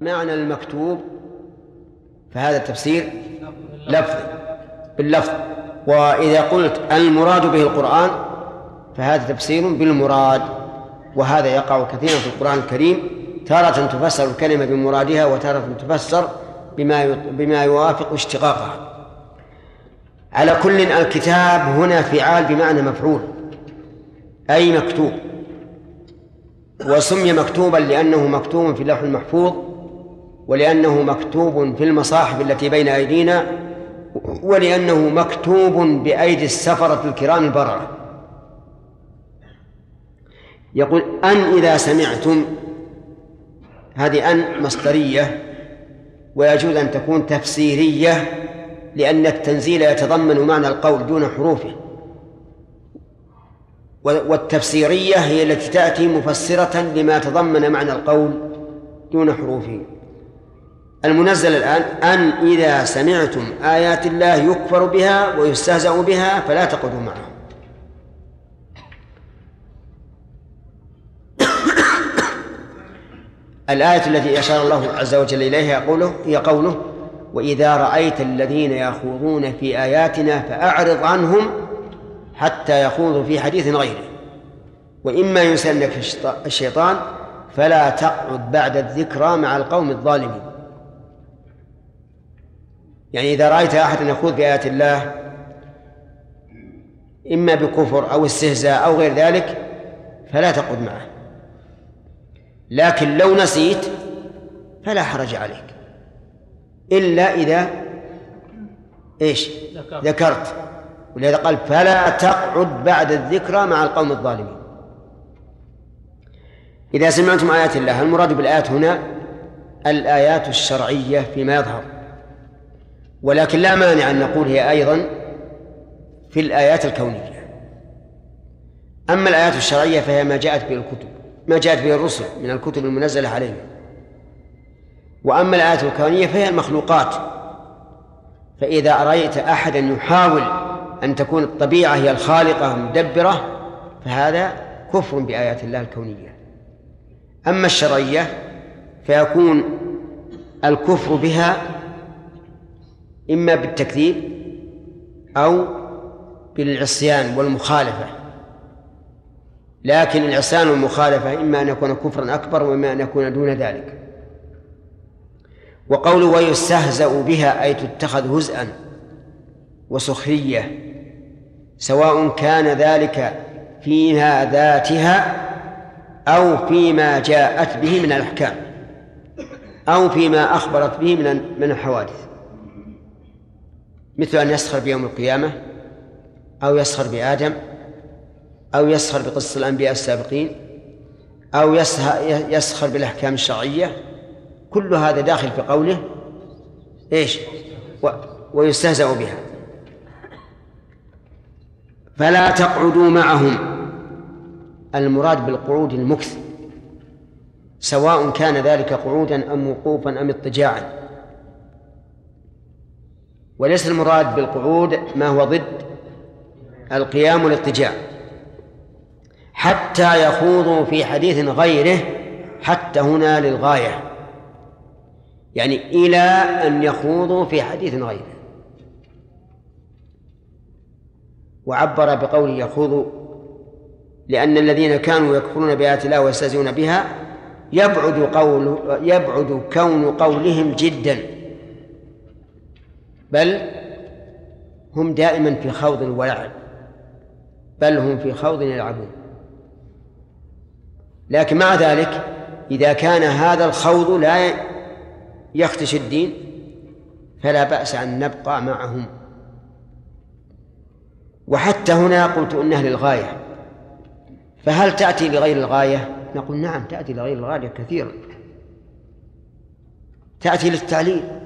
معنى المكتوب فهذا التفسير لفظي باللفظ. وإذا قلت المراد به القرآن فهذا تفسير بالمراد. وهذا يقع كثيرا في القرآن الكريم تارة تفسر الكلمة بمرادها وتارة تفسر بما بما يوافق اشتقاقها. على كل الكتاب هنا فعال بمعنى مفعول أي مكتوب. وسمي مكتوبا لأنه مكتوب في اللوح المحفوظ. ولأنه مكتوب في المصاحف التي بين أيدينا ولأنه مكتوب بأيدي السفرة الكرام البررة. يقول أن إذا سمعتم هذه أن مصدرية ويجوز أن تكون تفسيرية لأن التنزيل يتضمن معنى القول دون حروفه. والتفسيرية هي التي تأتي مفسرة لما تضمن معنى القول دون حروفه. المنزل الآن أن إذا سمعتم آيات الله يكفر بها ويستهزأ بها فلا تقعدوا معهم. الآية التي أشار الله عز وجل إليها يقوله هي قوله وإذا رأيت الذين يخوضون في آياتنا فأعرض عنهم حتى يخوضوا في حديث غيره. وإما ينسلك الشيطان فلا تقعد بعد الذكرى مع القوم الظالمين. يعني إذا رأيت أحدا يخوض في آيات الله إما بكفر أو استهزاء أو غير ذلك فلا تقعد معه. لكن لو نسيت فلا حرج عليك. إلا إذا إيش؟ ذكرت. ولهذا قال فلا تقعد بعد الذكرى مع القوم الظالمين. إذا سمعتم آيات الله المراد بالآيات هنا الآيات الشرعية فيما يظهر. ولكن لا مانع أن نقول هي أيضا في الآيات الكونية. أما الآيات الشرعية فهي ما جاءت به الكتب ما جاءت به الرسل من الكتب المنزلة عليهم. وأما الآيات الكونية فهي المخلوقات. فإذا رأيت أحدا يحاول أن تكون الطبيعة هي الخالقة المدبرة فهذا كفر بآيات الله الكونية. أما الشرعية فيكون الكفر بها إما بالتكذيب أو بالعصيان والمخالفة. لكن العصيان والمخالفة إما أن يكون كفرا أكبر وإما أن يكون دون ذلك. وقوله ويستهزأ بها أي تتخذ هزءا وسخرية سواء كان ذلك فيها ذاتها أو فيما جاءت به من الأحكام أو فيما أخبرت به من من الحوادث. مثل أن يسخر بيوم القيامة أو يسخر بآدم أو يسخر بقصة الأنبياء السابقين أو يسخر بالأحكام الشرعية. كل هذا داخل في قوله إيش؟ و ويستهزأ بها. فلا تقعدوا معهم. المراد بالقعود المكث سواء كان ذلك قعودا أم وقوفا أم اضطجاعا. وليس المراد بالقعود ما هو ضد القيام والاضطجاع حتى يخوضوا في حديث غيره حتى هنا للغاية. يعني إلى أن يخوضوا في حديث غيره. وعبر بقوله يخوضوا لأن الذين كانوا يكفرون بآيات الله ويستهزئون بها يبعد قول يبعد كون قولهم جدا. بل هم دائما في خوض ولعب بل هم في خوض يلعبون. لكن مع ذلك إذا كان هذا الخوض لا يخدش الدين فلا بأس أن نبقى معهم. وحتى هنا قلت إنها للغاية فهل تأتي لغير الغاية؟ نقول نعم تأتي لغير الغاية كثيرا. تأتي للتعليل.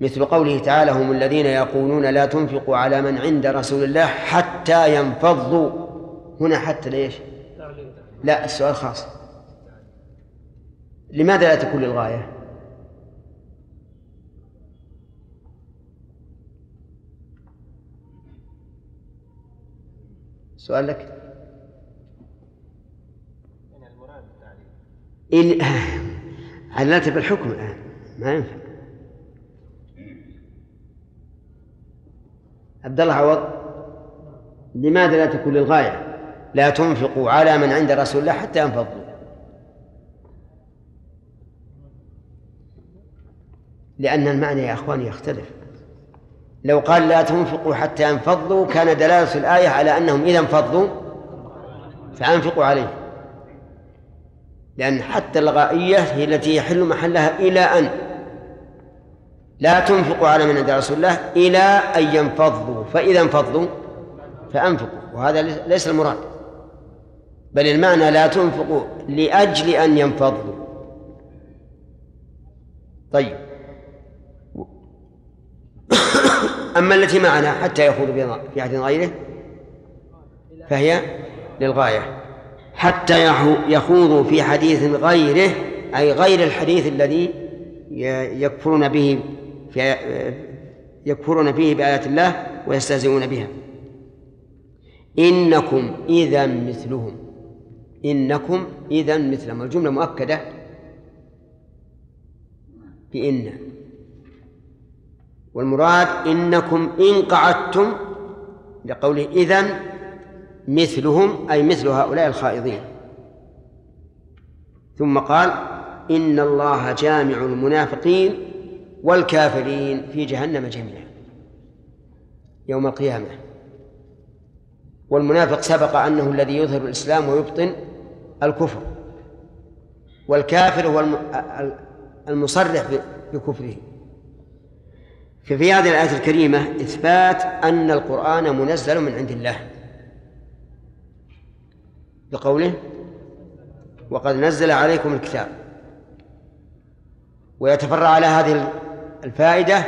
مثل قوله تعالى هم الذين يقولون لا تنفقوا على من عند رسول الله حتى ينفضوا. هنا حتى ليش؟ لا السؤال خاص. لماذا لا تكون للغاية؟ سؤال لك. إن عللت بالحكم الآن ما ينفع. عبد الله عوض لماذا لا تكون للغاية؟ لا تنفقوا على من عند رسول الله حتى ينفضوا. لأن المعنى يا أخواني يختلف. لو قال لا تنفقوا حتى ينفضوا كان دلالة الآية على أنهم إذا انفضوا فأنفقوا عليه. لأن حتى الغائية هي التي يحل محلها إلى أن لا تنفقوا على من عند رسول الله إلى أن ينفضوا فإذا انفضوا فأنفقوا وهذا ليس المراد. بل المعنى لا تنفقوا لأجل أن ينفضوا. طيب. أما التي معنا حتى يخوض في عهد غيره فهي للغاية. حتى يخوض في حديث غيره أي غير الحديث الذي يكفرون به في يكفرون فيه بآيات الله ويستهزئون بها. إنكم إذا مثلهم. إنكم إذا مثلهم. الجملة مؤكدة بإن. والمراد إنكم إن قعدتم لقوله إذن مثلهم أي مثل هؤلاء الخائضين. ثم قال إن الله جامع المنافقين والكافرين في جهنم جميعا يوم القيامة. والمنافق سبق أنه الذي يظهر الإسلام ويبطن الكفر والكافر هو المصرح بكفره. ففي هذه الآية الكريمة إثبات أن القرآن منزل من عند الله. بقوله وقد نزل عليكم الكتاب. ويتفرع على هذه الفائدة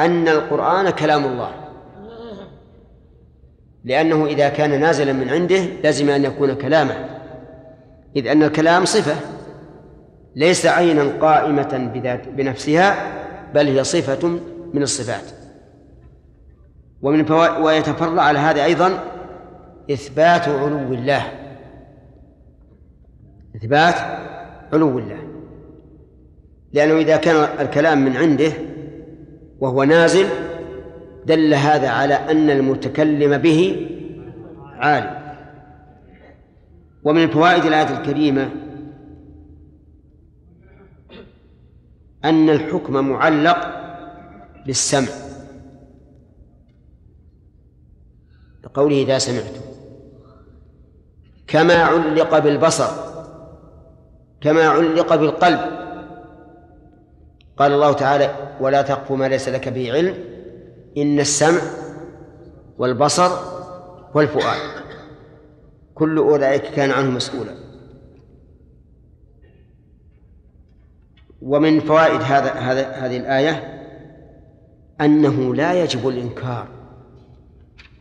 أن القرآن كلام الله. لأنه إذا كان نازلا من عنده لازم أن يكون كلامه. إذ أن الكلام صفة ليس عينا قائمة بذات بنفسها بل هي صفة من الصفات. ومن ويتفرع على هذا أيضا إثبات علو الله. إثبات علو الله. لأنه إذا كان الكلام من عنده وهو نازل دل هذا على أن المتكلم به عالم. ومن فوائد الآية الكريمة أن الحكم معلق بالسمع. لقوله إذا سمعتم. كما علق بالبصر كما علق بالقلب. قال الله تعالى ولا تقف ما ليس لك به علم إن السمع والبصر والفؤاد. كل أولئك كان عنه مسؤولا. ومن فوائد هذا هذا هذه الآية أنه لا يجب الإنكار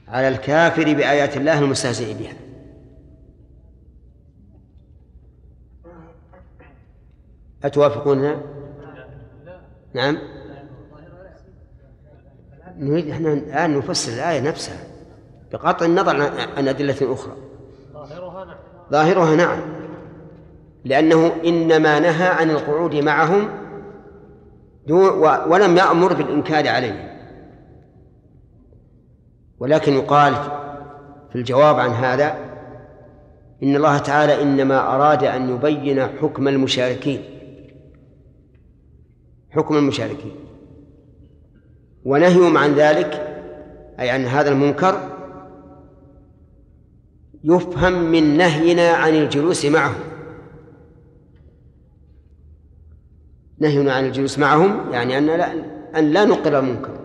على الكافر بآيات الله المستهزئ بها. أتوافقوننا؟ نعم. نريد إحنا الآن نفسر الآية نفسها بقطع النظر عن أدلة أخرى. ظاهرها نعم. ظاهرها نعم. لأنه إنما نهى عن القعود معهم ولم يأمر بالإنكار عليهم. ولكن يقال في الجواب عن هذا إن الله تعالى إنما أراد أن يبين حكم المشاركين. حكم المشاركين. ونهيهم عن ذلك أي عن هذا المنكر يفهم من نهينا عن الجلوس معهم. نهينا عن الجلوس معهم يعني أن لا أن لا نقر المنكر.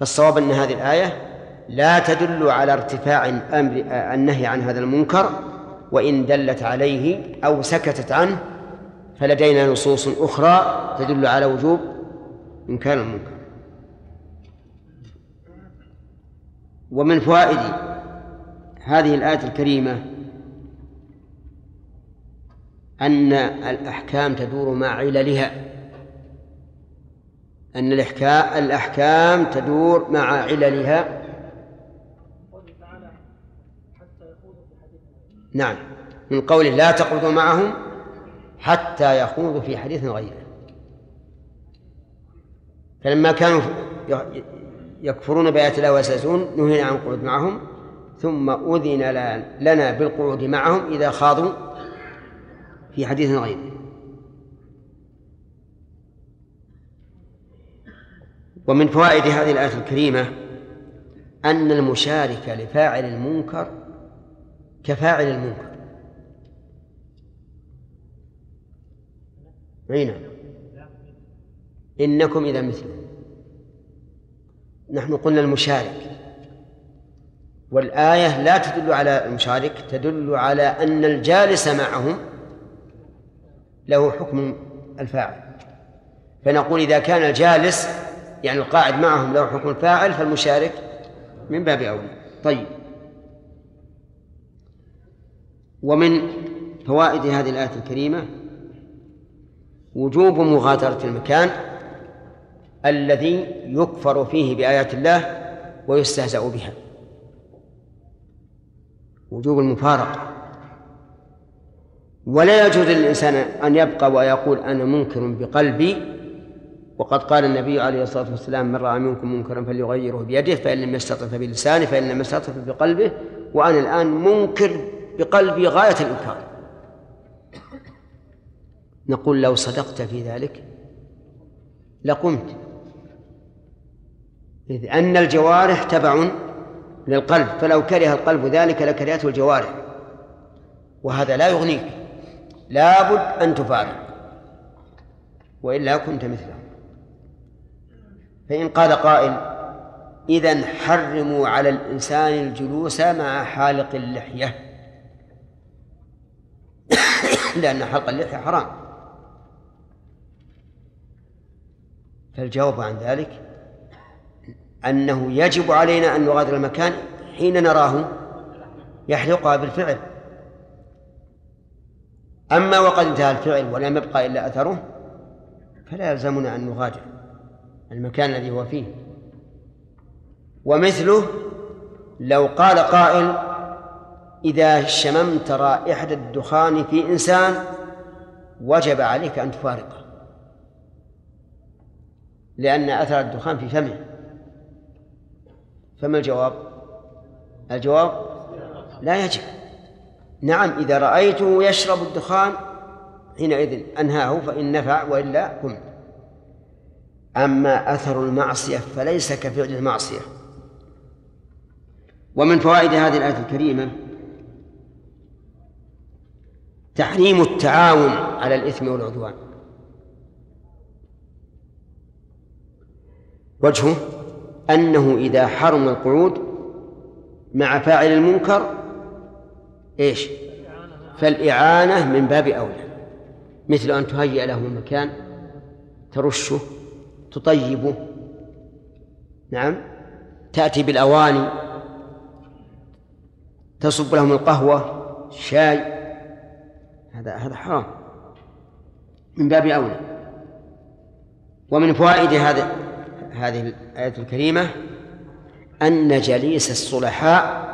فالصواب أن هذه الآية لا تدل على ارتفاع أمر النهي عن هذا المنكر وإن دلت عليه أو سكتت عنه فلدينا نصوص أخرى تدل على وجوب إنكار المنكر. ومن فوائد هذه الآية الكريمة أن الأحكام تدور مع عللها. أن الأحكام تدور مع عللها. نعم. من قوله لا تقعدوا معهم حتى يخوضوا في حديث غيره. فلما كانوا يكفرون بآيات الله ويستهزئون نهينا عن القعود معهم ثم أذن لنا بالقعود معهم إذا خاضوا في حديث غيره. ومن فوائد هذه الآية الكريمة أن المشارك لفاعل المنكر كفاعل المنكر. أي نعم. إنكم إذا مثله. نحن قلنا المشارك. والآية لا تدل على المشارك تدل على أن الجالس معهم له حكم الفاعل. فنقول إذا كان الجالس يعني القاعد معهم له حكم الفاعل فالمشارك من باب أولى طيب. ومن فوائد هذه الآية الكريمة وجوب مغادرة المكان الذي يكفر فيه بآيات الله ويستهزأ بها. وجوب المفارقة. ولا يجوز للإنسان أن يبقى ويقول أنا منكر بقلبي وقد قال النبي عليه الصلاة والسلام من رأى منكم منكرا فليغيره بيده فإن لم يستطع فبلسانه فإن لم يستطع بقلبه وأنا الآن منكر بقلبي غاية الإنكار. نقول لو صدقت في ذلك لقمت. إذ أن الجوارح تبع للقلب فلو كره القلب ذلك لكرهته الجوارح. وهذا لا يغنيك لابد أن تفارق وإلا كنت مثله فإن قال قائل إذا حرموا على الإنسان الجلوس مع حالق اللحية. لأن حلق اللحية حرام. فالجواب عن ذلك أنه يجب علينا أن نغادر المكان حين نراه يحلقها بالفعل. أما وقد انتهى الفعل ولم يبقى إلا أثره فلا يلزمنا أن نغادر المكان الذي هو فيه. ومثله لو قال قائل إذا شممت رائحة الدخان في إنسان وجب عليك أن تفارقه. لأن أثر الدخان في فمه. فما الجواب؟ الجواب لا يجب. نعم إذا رأيته يشرب الدخان حينئذ أنهاه فإن نفع وإلا قمت أما أثر المعصية فليس كفعل المعصية. ومن فوائد هذه الآية الكريمة تحريم التعاون على الإثم والعدوان. وجهه أنه إذا حرم القعود مع فاعل المنكر إيش؟ فالإعانة من باب أولى. مثل أن تهيئ له مكان ترشه تطيبه. نعم؟ تأتي بالأواني تصب لهم القهوة الشاي. هذا هذا حرام. من باب أولى. ومن فوائد هذا هذه الآية الكريمة أن جليس الصلحاء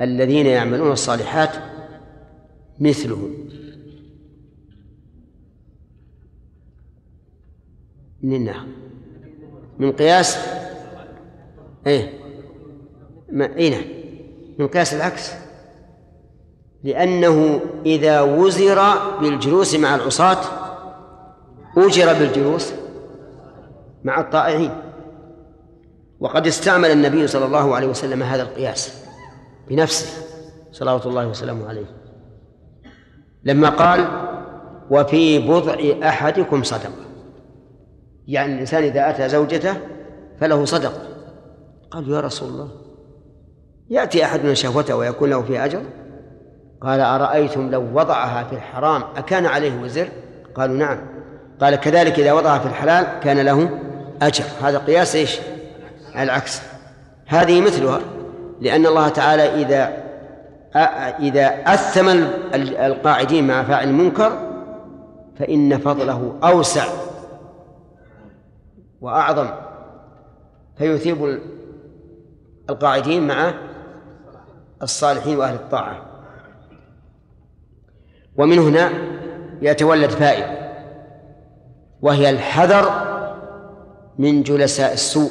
الذين يعملون الصالحات مثلهم من من قياس إيه؟ ما اي نعم. من قياس العكس. لأنه إذا وزر بالجلوس مع العصاة أجر بالجلوس مع الطائعين. وقد استعمل النبي صلى الله عليه وسلم هذا القياس بنفسه صلوات الله وسلامه عليه. لما قال وفي بضع أحدكم صدقة. يعني الإنسان إذا أتى زوجته فله صدقة. قالوا يا رسول الله يأتي أحدنا شهوته ويكون له فيها أجر؟ قال أرأيتم لو وضعها في الحرام أكان عليه وزر؟ قالوا نعم. قال كذلك إذا وضعها في الحلال كان له أجر. هذا قياس إيش؟ العكس. هذه مثلها لأن الله تعالى إذا إذا أثم القاعدين مع فاعل المنكر فإن فضله أوسع وأعظم. فيثيب القاعدين مع الصالحين وأهل الطاعة. ومن هنا يتولد فائدة وهي الحذر من جلساء السوء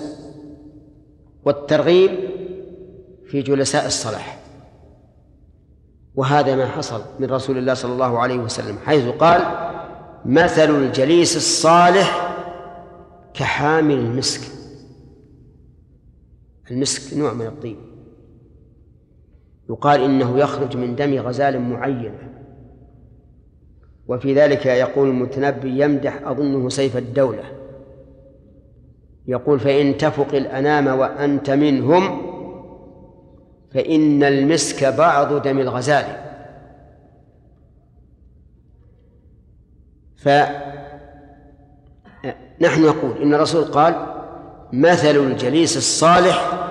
والترغيب في جلساء الصلاح. وهذا ما حصل من رسول الله صلى الله عليه وسلم حيث قال مثل الجليس الصالح كحامل المسك. المسك نوع من الطيب. يقال إنه يخرج من دم غزال معينة وفي ذلك يقول المتنبي يمدح أظنه سيف الدولة. يقول فإن تفق الأنام وأنت منهم فإن المسك بعض دم الغزال. فنحن نقول إن الرسول قال مثل الجليس الصالح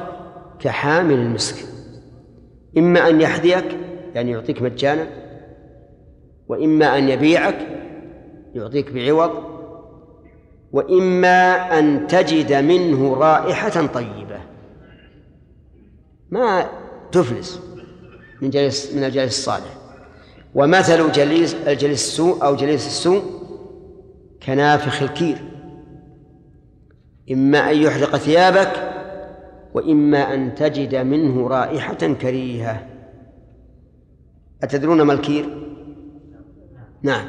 كحامل المسك. إما أن يحذيك يعني يعطيك مجانا وإما أن يبيعك يعطيك بعوض وإما أن تجد منه رائحة طيبة. ما تفلس من جليس من الجليس الصالح. ومثل جليس الجليس السوء أو جليس السوء كنافخ الكير. إما أن يحرق ثيابك وإما أن تجد منه رائحة كريهة. أتدرون ما الكير؟ نعم.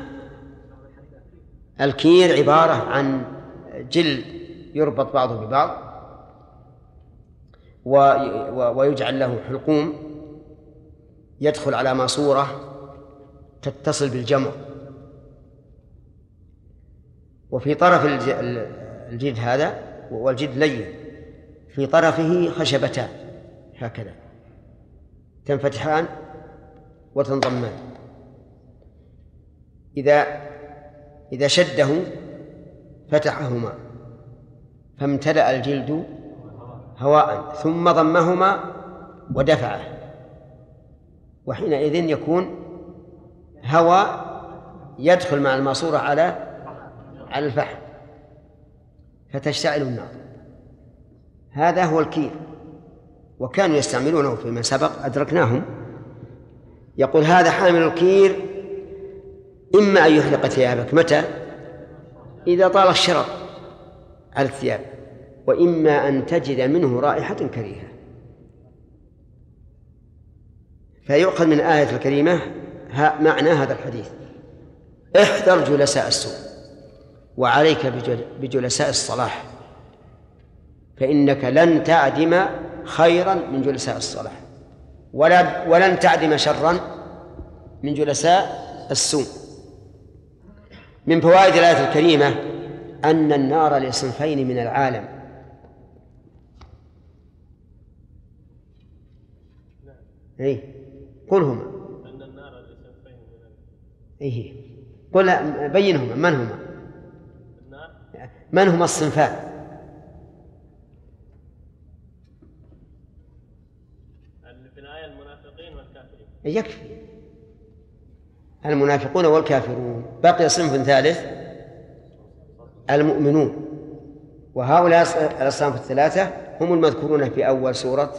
الكير عبارة عن جلد يربط بعضه ببعض ويجعل له حلقوم يدخل على ماسورة تتصل بالجمر وفي طرف الجلد هذا والجلد لين في طرفه خشبتان هكذا تنفتحان وتنضمان. إذا إذا شده فتحهما فامتلأ الجلد هواء ثم ضمهما ودفعه وحينئذ يكون هواء يدخل مع الماسورة على على الفحم فتشتعل النار. هذا هو الكير وكانوا يستعملونه فيما سبق أدركناهم. يقول هذا حامل الكير إما أن يحرق ثيابك. متى؟ إذا طال الشرر على الثياب وإما أن تجد منه رائحة كريهة. فيؤخذ من الآية الكريمة معنى هذا الحديث. احذر جلساء السوء وعليك بجلساء الصلاح. فإنك لن تعدم خيرا من جلساء الصلاح ولا ولن تعدم شرا من جلساء السوء. من فوائد الآية الكريمة أن النار لصنفين من العالم. أي قل هما. أن النار لصنفين من أي قل بينهما. من هما؟ من هما الصنفان؟ في الآية المنافقين والكافرين. يكفي. المنافقون والكافرون. بقي صنف ثالث المؤمنون. وهؤلاء الأصناف الثلاثة هم المذكورون في أول سورة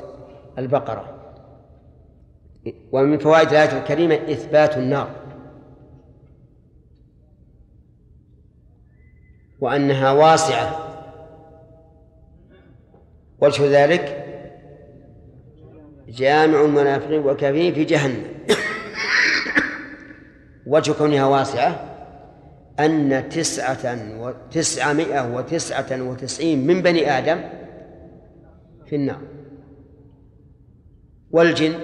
البقرة. ومن فوائد الآية الكريمة إثبات النار. وأنها واسعة. وجه ذلك جامع المنافقين والكافرين في جهنم. وجه كونها واسعة أن تسعة وتسعمائة وتسعة وتسعين من بني آدم في النار. والجن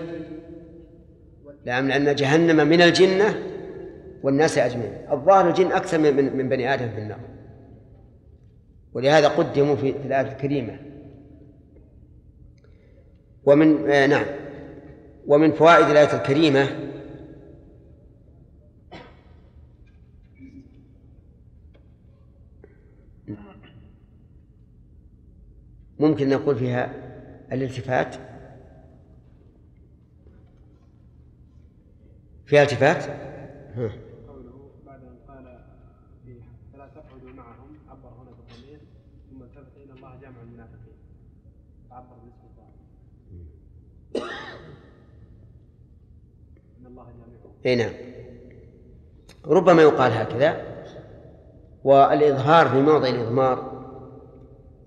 لأن جهنم من الجنة والناس أجمعين. الظاهر الجن أكثر من من بني آدم في النار. ولهذا قدموا في الآية الكريمة. ومن آه نعم. ومن فوائد الآية الكريمة ممكن نقول فيها الالتفات؟ فيها التفات؟ قوله بعد أن قال فلا تقعدوا معهم عبر هنا بالضمير ثم التفت إلى الله جامع المنافقين فعبر باسم الله. إن الله جامعهم إي نعم. ربما يقال هكذا والإظهار في موضع الإضمار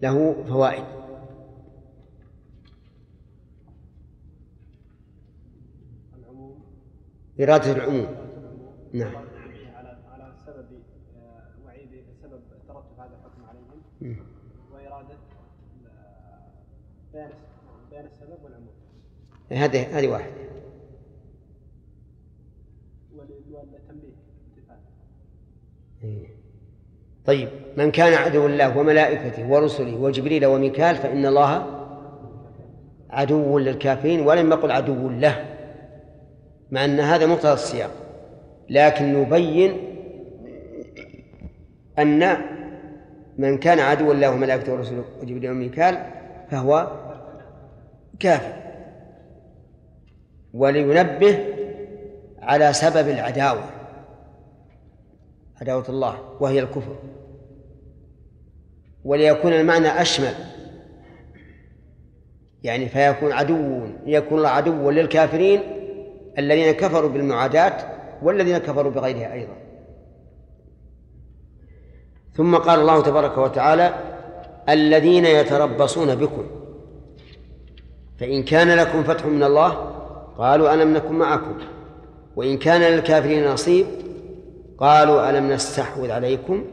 له فوائد. إرادة العموم. نعم. على على سبب آه، وعيد سبب ترتب هذا الحكم عليهم. وإرادة آه، بيان بيان السبب والعموم. هذه هذه واحدة والتنبيه إيه. طيب. من كان عدو الله وملائكته ورسله وجبريل وميكال فإن الله عدو للكافرين ولم يقل عدو له. مع أن هذا مقتضى السياق. لكن نبين أن من كان عدوا الله وملائكته ورسله وجبريل وميكال فهو كافر. ولينبه على سبب العداوة عداوة الله وهي الكفر. وليكون المعنى أشمل يعني فيكون عدو يكون الله عدو للكافرين الذين كفروا بالمعاداة والذين كفروا بغيرها أيضا. ثم قال الله تبارك وتعالى الذين يتربصون بكم فإن كان لكم فتح من الله قالوا ألم نكن معكم وإن كان للكافرين نصيب قالوا ألم نستحوذ عليكم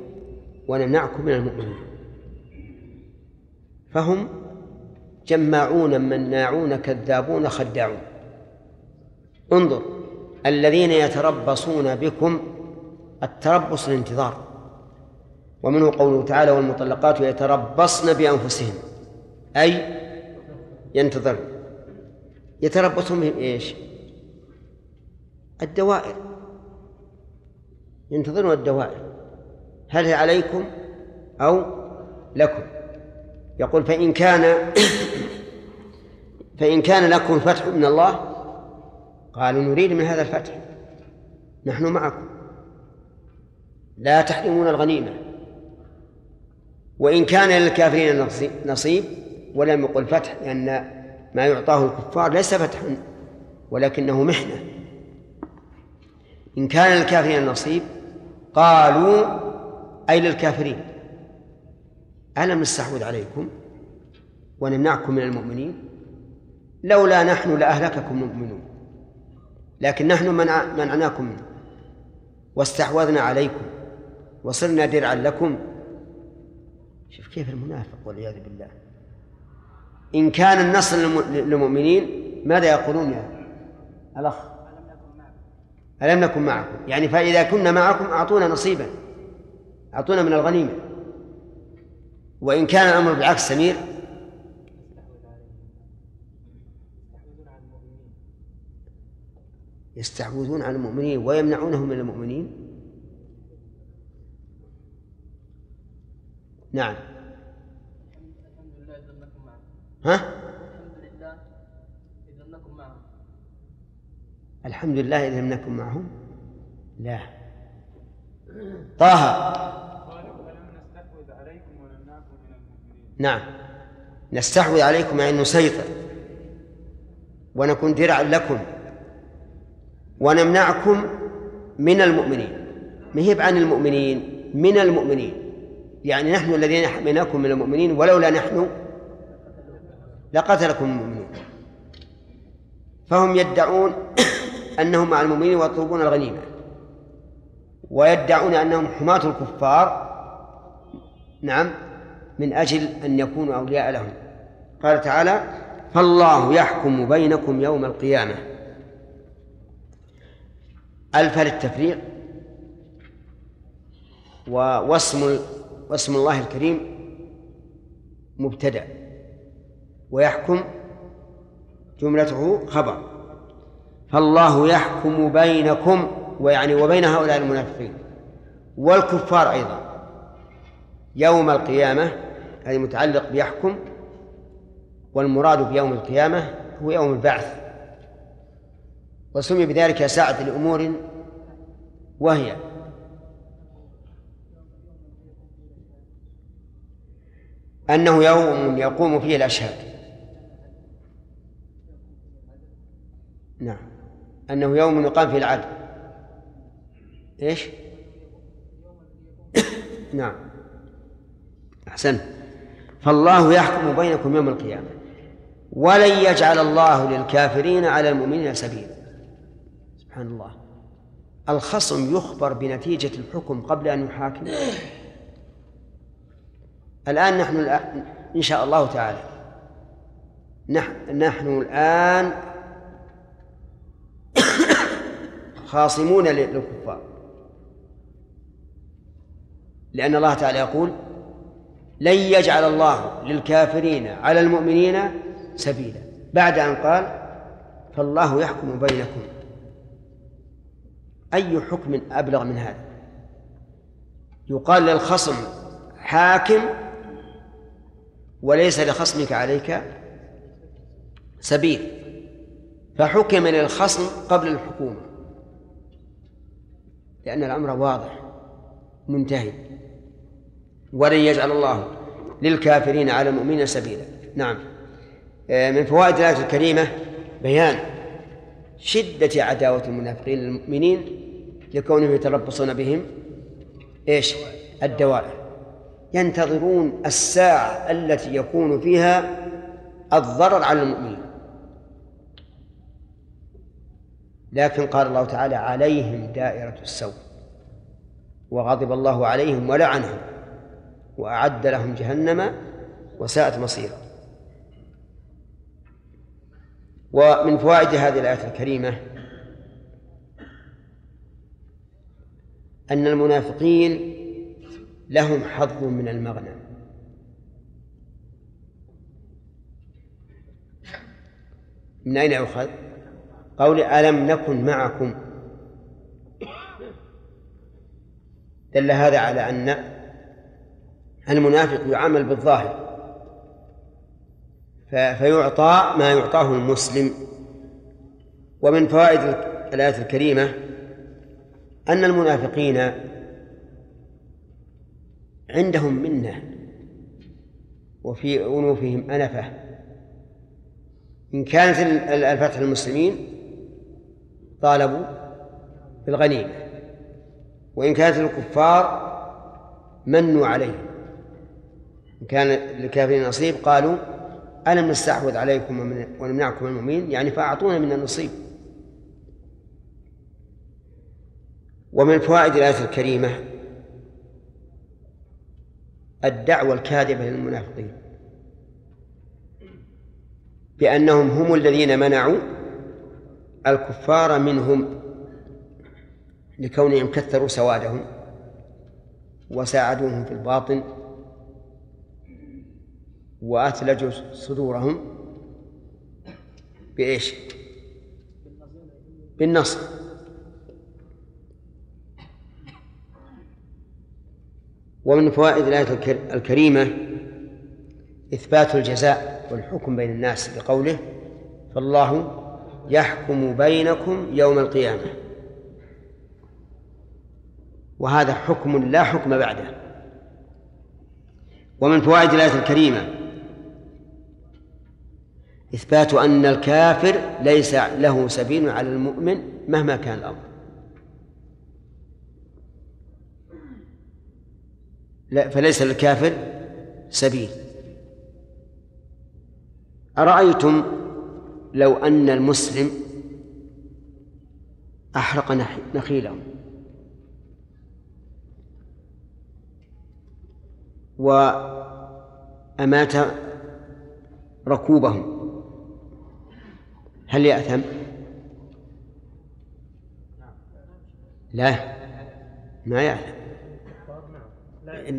ونمنعكم من المؤمنين. فهم جماعون مناعون كذابون خداعون. انظر. الذين يتربصون بكم التربص الانتظار. ومنه قوله تعالى والمطلقات يتربصن بأنفسهن أي ينتظرن يتربصون بهم إيش؟ الدوائر. ينتظرون الدوائر. هل هي عليكم أو لكم؟ يقول فإن كان فإن كان لكم فتح من الله قالوا نريد من هذا الفتح. نحن معكم. لا تحرمون الغنيمة. وإن كان للكافرين نصيب ولم يقل فتح لأن ما يعطاه الكفار ليس فتحا ولكنه محنة. إن كان للكافرين نصيب قالوا أي للكافرين؟ ألم نستحوذ عليكم ونمنعكم من المؤمنين؟ لولا نحن لأهلككم المؤمنون. لكن نحن منع منعناكم منه واستحوذنا عليكم وصرنا درعا لكم. شوف كيف المنافق والعياذ بالله. إن كان النصر للمؤمنين ماذا يقولون يا الأخ؟ ألم نكن معكم؟ يعني فإذا كنا معكم أعطونا نصيبا أعطونا من الغنيمة. وإن كان الأمر بالعكس سمير يستحوذون على المؤمنين ويمنعونهم من المؤمنين؟ نعم. ها؟ الحمد لله إذا لم نكن معهم. لا. طه. نعم. نستحوذ عليكم أن نسيطر ونكون درعا لكم. ونمنعكم من المؤمنين. ما هي عن المؤمنين؟ من المؤمنين. يعني نحن الذين حميناكم من المؤمنين ولولا نحن لقتلكم المؤمنون. فهم يدعون أنهم مع المؤمنين ويطلبون الغنيمة. ويدعون أنهم حماة الكفار. نعم من أجل أن يكونوا أولياء لهم. قال تعالى فالله يحكم بينكم يوم القيامة. ألف للتفريق واسم واسم الله الكريم مبتدأ. ويحكم جملته خبر. فالله يحكم بينكم ويعني وبين هؤلاء المنافقين. والكفار أيضا. يوم القيامة هذه متعلق بيحكم والمراد بيوم القيامة هو يوم البعث. وسمي بذلك ساعة لأمور وهي. أنه يوم يقوم فيه الأشهاد. نعم. أنه يوم يقام فيه العدل. إيش؟ نعم. أحسن. فالله يحكم بينكم يوم القيامة. ولن يجعل الله للكافرين على المؤمنين سبيلا. سبحان الله. الخصم يخبر بنتيجة الحكم قبل أن يحاكم. الآن نحن الآن إن شاء الله تعالى. نحن الآن خاصمون للكفار. لأن الله تعالى يقول لن يجعل الله للكافرين على المؤمنين سبيلا. بعد أن قال فالله يحكم بينكم. أي حكم أبلغ من هذا؟ يقال للخصم حاكم وليس لخصمك عليك سبيل فحكم للخصم قبل الحكومة لأن الأمر واضح منتهي ولن يجعل الله للكافرين على المؤمنين سبيلا. نعم. آه، من فوائد الآية الكريمة بيان شدة عداوة المنافقين للمؤمنين لكونهم يتربصون بهم إيش؟ الدوائر ينتظرون الساعة التي يكون فيها الضرر على المؤمنين. لكن قال الله تعالى عليهم دائرة السوء وغضب الله عليهم ولعنهم وأعد لهم جهنم وساءت مصيرا ومن فوائد هذه الآية الكريمة أن المنافقين لهم حظ من المغنم. من أين يؤخذ؟ قول ألم نكن معكم؟ دل هذا على أن المنافق يعامل بالظاهر. فيعطى ما يعطاه المسلم. ومن فوائد الآية الكريمة أن المنافقين عندهم منة وفي أنوفهم أنفة. إن كانت الفتح المسلمين طالبوا بالغنيمة وإن كانت الكفار منوا عليهم. إن كان للكافرين نصيب قالوا ألم نستحوذ عليكم ونمنعكم المؤمنين؟ يعني فأعطونا من النصيب. ومن فوائد الآية الكريمة الدعوة الكاذبة للمنافقين. بأنهم هم الذين منعوا الكفار منهم لكونهم كثروا سوادهم وساعدوهم في الباطن. وأثلجوا صدورهم بإيش؟ بالنصر. ومن فوائد الآية الكريمة إثبات الجزاء والحكم بين الناس بقوله فالله يحكم بينكم يوم القيامة. وهذا حكم لا حكم بعده. ومن فوائد الآية الكريمة إثبات أن الكافر ليس له سبيل على المؤمن مهما كان الأمر. لا فليس للكافر سبيل. أرأيتم لو أن المسلم أحرق نخيله وأمات ركوبهم؟ هل يأثم؟ لا. ما يأثم.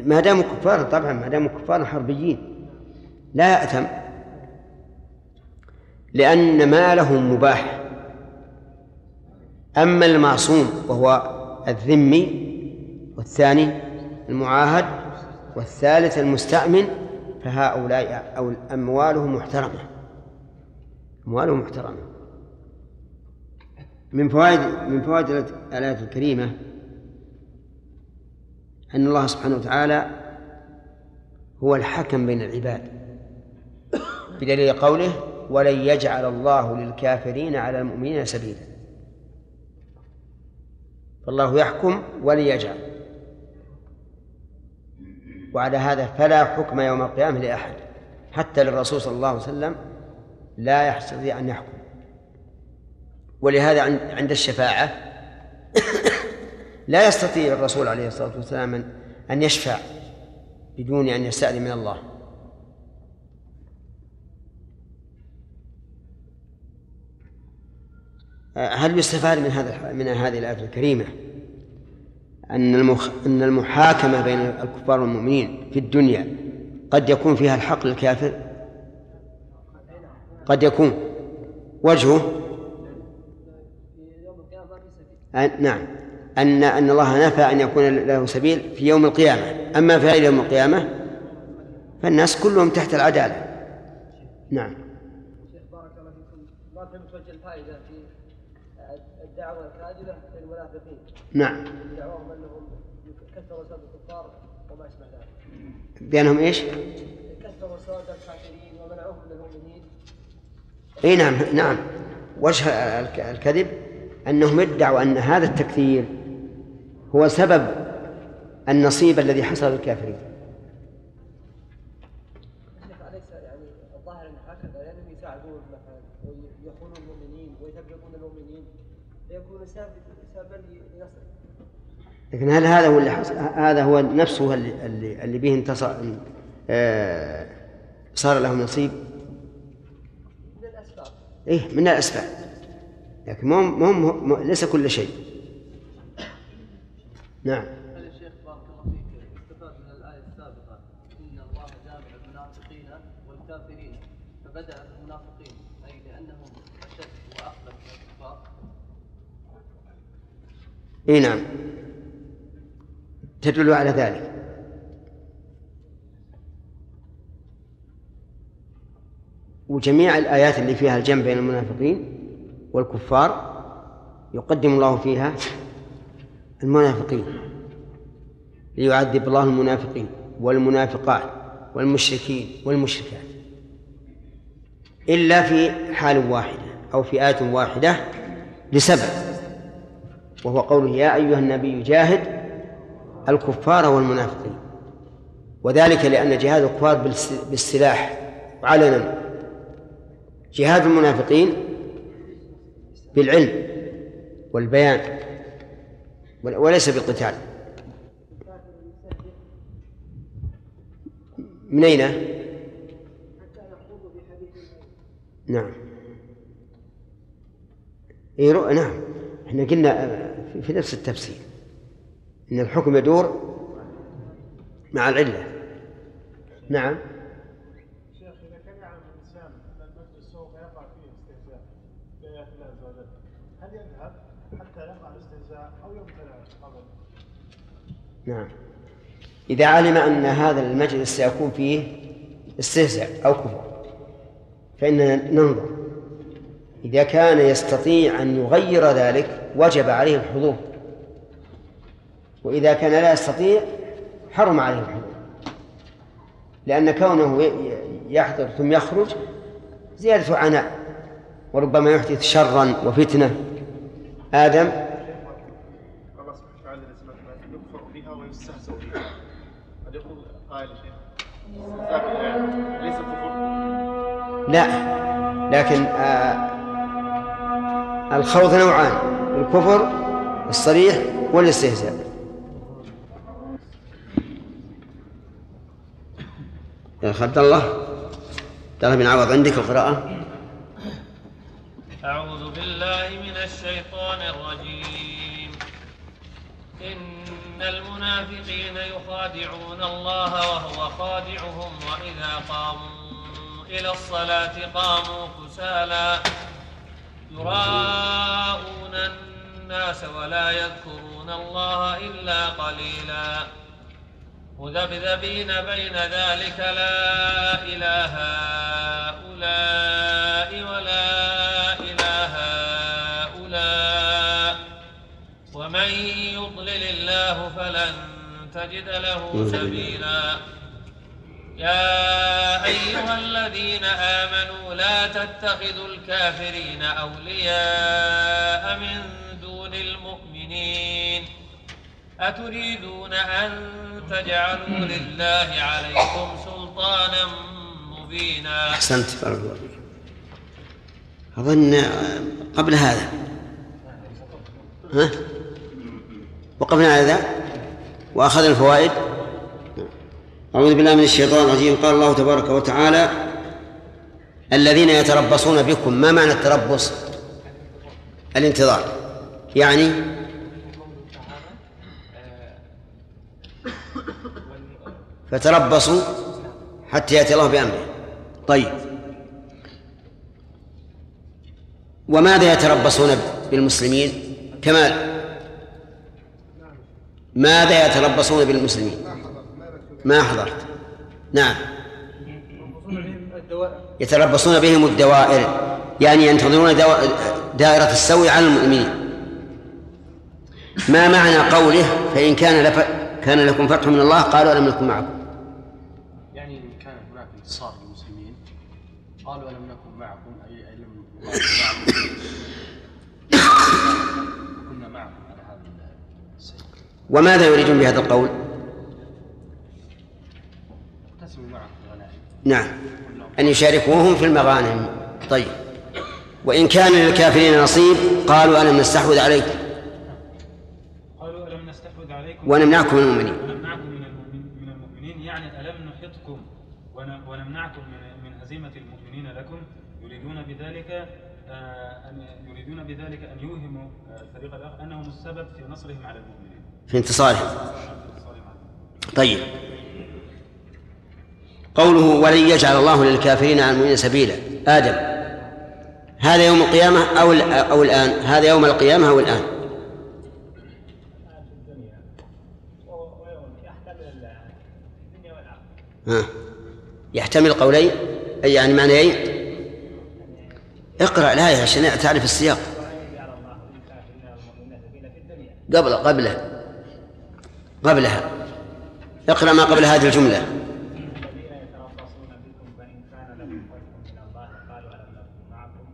ما داموا كفار طبعا ما داموا كفار حربيين. لا يأثم. لأن مالهم مباح. أما المعصوم وهو الذمي والثاني المعاهد والثالث المستأمن فهؤلاء أو أموالهم محترمة. أموالهم محترمة من فوائد من فوائد الآية الكريمة أن الله سبحانه وتعالى هو الحكم بين العباد. بدليل قوله ولن يجعل الله للكافرين على المؤمنين سبيلا فالله يحكم وليجعل وعلى هذا فلا حكم يوم القيامة لأحد حتى للرسول صلى الله عليه وسلم لا يستطيع أن يحكم. ولهذا عند الشفاعة لا يستطيع الرسول عليه الصلاة والسلام أن يشفع بدون أن يستأذن من الله. هل يستفاد من هذا من هذه الآية الكريمة أن المخ... أن المحاكمة بين الكفار والمؤمنين في الدنيا قد يكون فيها الحق للكافر؟ قد يكون وجهه نعم. أن أن الله نفى أن يكون له سبيل في يوم القيامة. أما في غير يوم القيامة فالناس كلهم تحت العدالة. نعم. شيخ بارك الله فيكم. ما فهمت وجه الفائدة في الدعوة الكاذبة للمنافقين؟ نعم. دعواهم أنهم كثروا سب الكفار وما أشبه ذلك. بأنهم إيش؟ كثروا سواد الكافرين ومنعوهم من المؤمنين. اي نعم نعم. وجه الكذب أنهم ادعوا أن هذا التكثير هو سبب النصيب الذي حصل للكافرين. يعني لكن هل هذا هو اللي حصل هذا هو نفسه اللي اللي, اللي به انتصر آه، صار له نصيب؟ الأسباب إيه من الأسباب. لكن مو مو ليس كل شيء. نعم. هل يا شيخ بارك الله فيك استفاد من الآية السابقة إن الله جامع المنافقين والكافرين فبدأ بالمنافقين أي لأنهم أشد وأخلف من الكفار اي نعم. تدل على ذلك. وجميع الآيات اللي فيها الجمع بين المنافقين والكفار يقدم الله فيها المنافقين ليعذب الله المنافقين والمنافقات والمشركين والمشركات إلا في حال واحدة أو في آية واحدة لسبب وهو قوله يا أيها النبي جاهد الكفار والمنافقين وذلك لأن جهاد الكفار بالس- بالسلاح علنا جهاد المنافقين بالعلم والبيان ول- وليس بالقتال. من أين؟ نعم. رؤ... نعم. إحنا قلنا آه، في نفس التفسير. إن الحكم يدور مع العلة. نعم شيخ اذا كان يعلم الانسان ان المجلس سوف يقع فيه استهزاء بايات الله عز وجل هل يذهب حتى يقع الاستهزاء أو يمتنع قبل؟ نعم. إذا علم أن هذا المجلس سيكون فيه استهزاء أو كفر فإننا ننظر. إذا كان يستطيع أن يغير ذلك وجب عليه الحضور. وإذا كان لا يستطيع حرم عليه الحضور. لأن كونه يحضر ثم يخرج زيادة عناء وربما يحدث شرا وفتنة. آدم لا. لكن آه الخوض نوعان الكفر الصريح والاستهزاء. يا عبد الله الله بن عوض عندك القراءة؟ أعوذ بالله من الشيطان الرجيم. إن المنافقين يخادعون الله وهو خادعهم وإذا قاموا إلى الصلاة قاموا كسالى يراءون الناس ولا يذكرون الله إلا قليلا. مذبذبين بين ذلك لا إله هؤلاء ولا إله هؤلاء. ومن يضلل الله فلن تجد له سبيلا. يا أيها الذين آمنوا لا تتخذوا الكافرين أولياء من دون المؤمنين. أتريدون أن تجعلوا لله عليكم سلطانا مبينا. أحسنت. بارك الله أظن قبل هذا. ها؟ وقفنا على ذا؟ وأخذنا الفوائد؟ أعوذ بالله من الشيطان الرجيم. قال الله تبارك وتعالى الذين يتربصون بكم ما معنى التربص؟ الانتظار. يعني فتربصوا حتى يأتي الله بأمره. طيب. وماذا يتربصون بالمسلمين؟ كمال. ماذا يتربصون بالمسلمين؟ ما حضرت نعم. يتربصون بهم الدوائر. يعني ينتظرون دائرة السوء على المؤمنين. ما معنى قوله فإن كان لف... كان لكم فتح من الله؟ قالوا ألم نكن معكم. يعني إن كان هناك انتصار للمسلمين قالوا ألم نكن معكم؟ أي لم كنا معكم على هذا السيف وماذا يريدون بهذا القول؟ نعم. أن يشاركوهم في المغانم. طيب. وإن كان للكافرين نصيب قالوا ألم نستحوذ عليكم قالوا ألم نستحوذ عليكم؟ ونمنعكم من المؤمنين. ونمنعكم من المؤمن من المؤمنين. يعني ألم نحطكم؟ ون- ونمنعكم من هزيمة المؤمنين لكم؟ يريدون بذلك آه، أن يريدون بذلك أن يوهموا آه، الفريق الآخر أنهم السبب في نصرهم على المؤمنين. في انتصارهم. طيب. قوله ولن يجعل الله للكافرين على المؤمنين سبيلا. آدم. هذا يوم القيامة أو أو الآن؟ هذا يوم القيامة أو الآن؟ ها. يحتمل قولين؟ يعني معنيين؟ اقرأ الآية عشان تعرف السياق. قبل قبله قبلها. اقرأ ما قبل هذه الجملة الذين يتربصون بكم فإن كان لكم فتح من الله قالوا ألم نكن معكم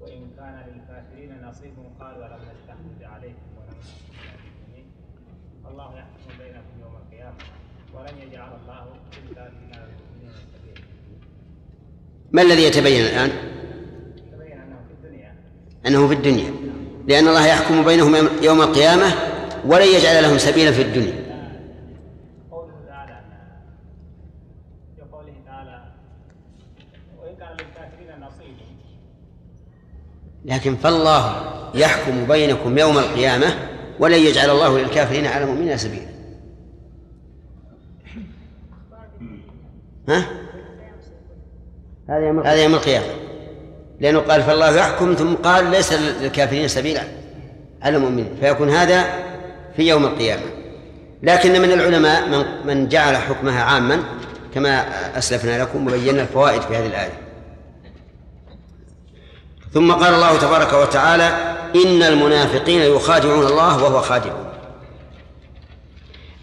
وإن كان للكافرين نصيب قالوا ألم نستحوذ عليكم ونمنعكم من المؤمنين الله يحكم بينكم يوم القيامة ولن يجعل الله للكافرين على المؤمنين سبيلا ما الذي يتبين الآن؟ أنه في الدنيا. لأن الله يحكم بينهم يوم- القيامة ولن يجعل لهم سبيلا في الدنيا. لكن فالله يحكم بينكم يوم القيامة ولن يجعل الله للكافرين على المؤمنين سبيلا. ها؟ هذا يوم هذا يوم القيامة. لأنه قال فالله يحكم ثم قال ليس للكافرين سبيلا على المؤمنين. فيكون هذا في يوم القيامة. لكن من العلماء من من جعل حكمها عاما كما أسلفنا لكم وبينا الفوائد في هذه الآية. ثم قال الله تبارك وتعالى إن المنافقين يخادعون الله وهو خادعهم.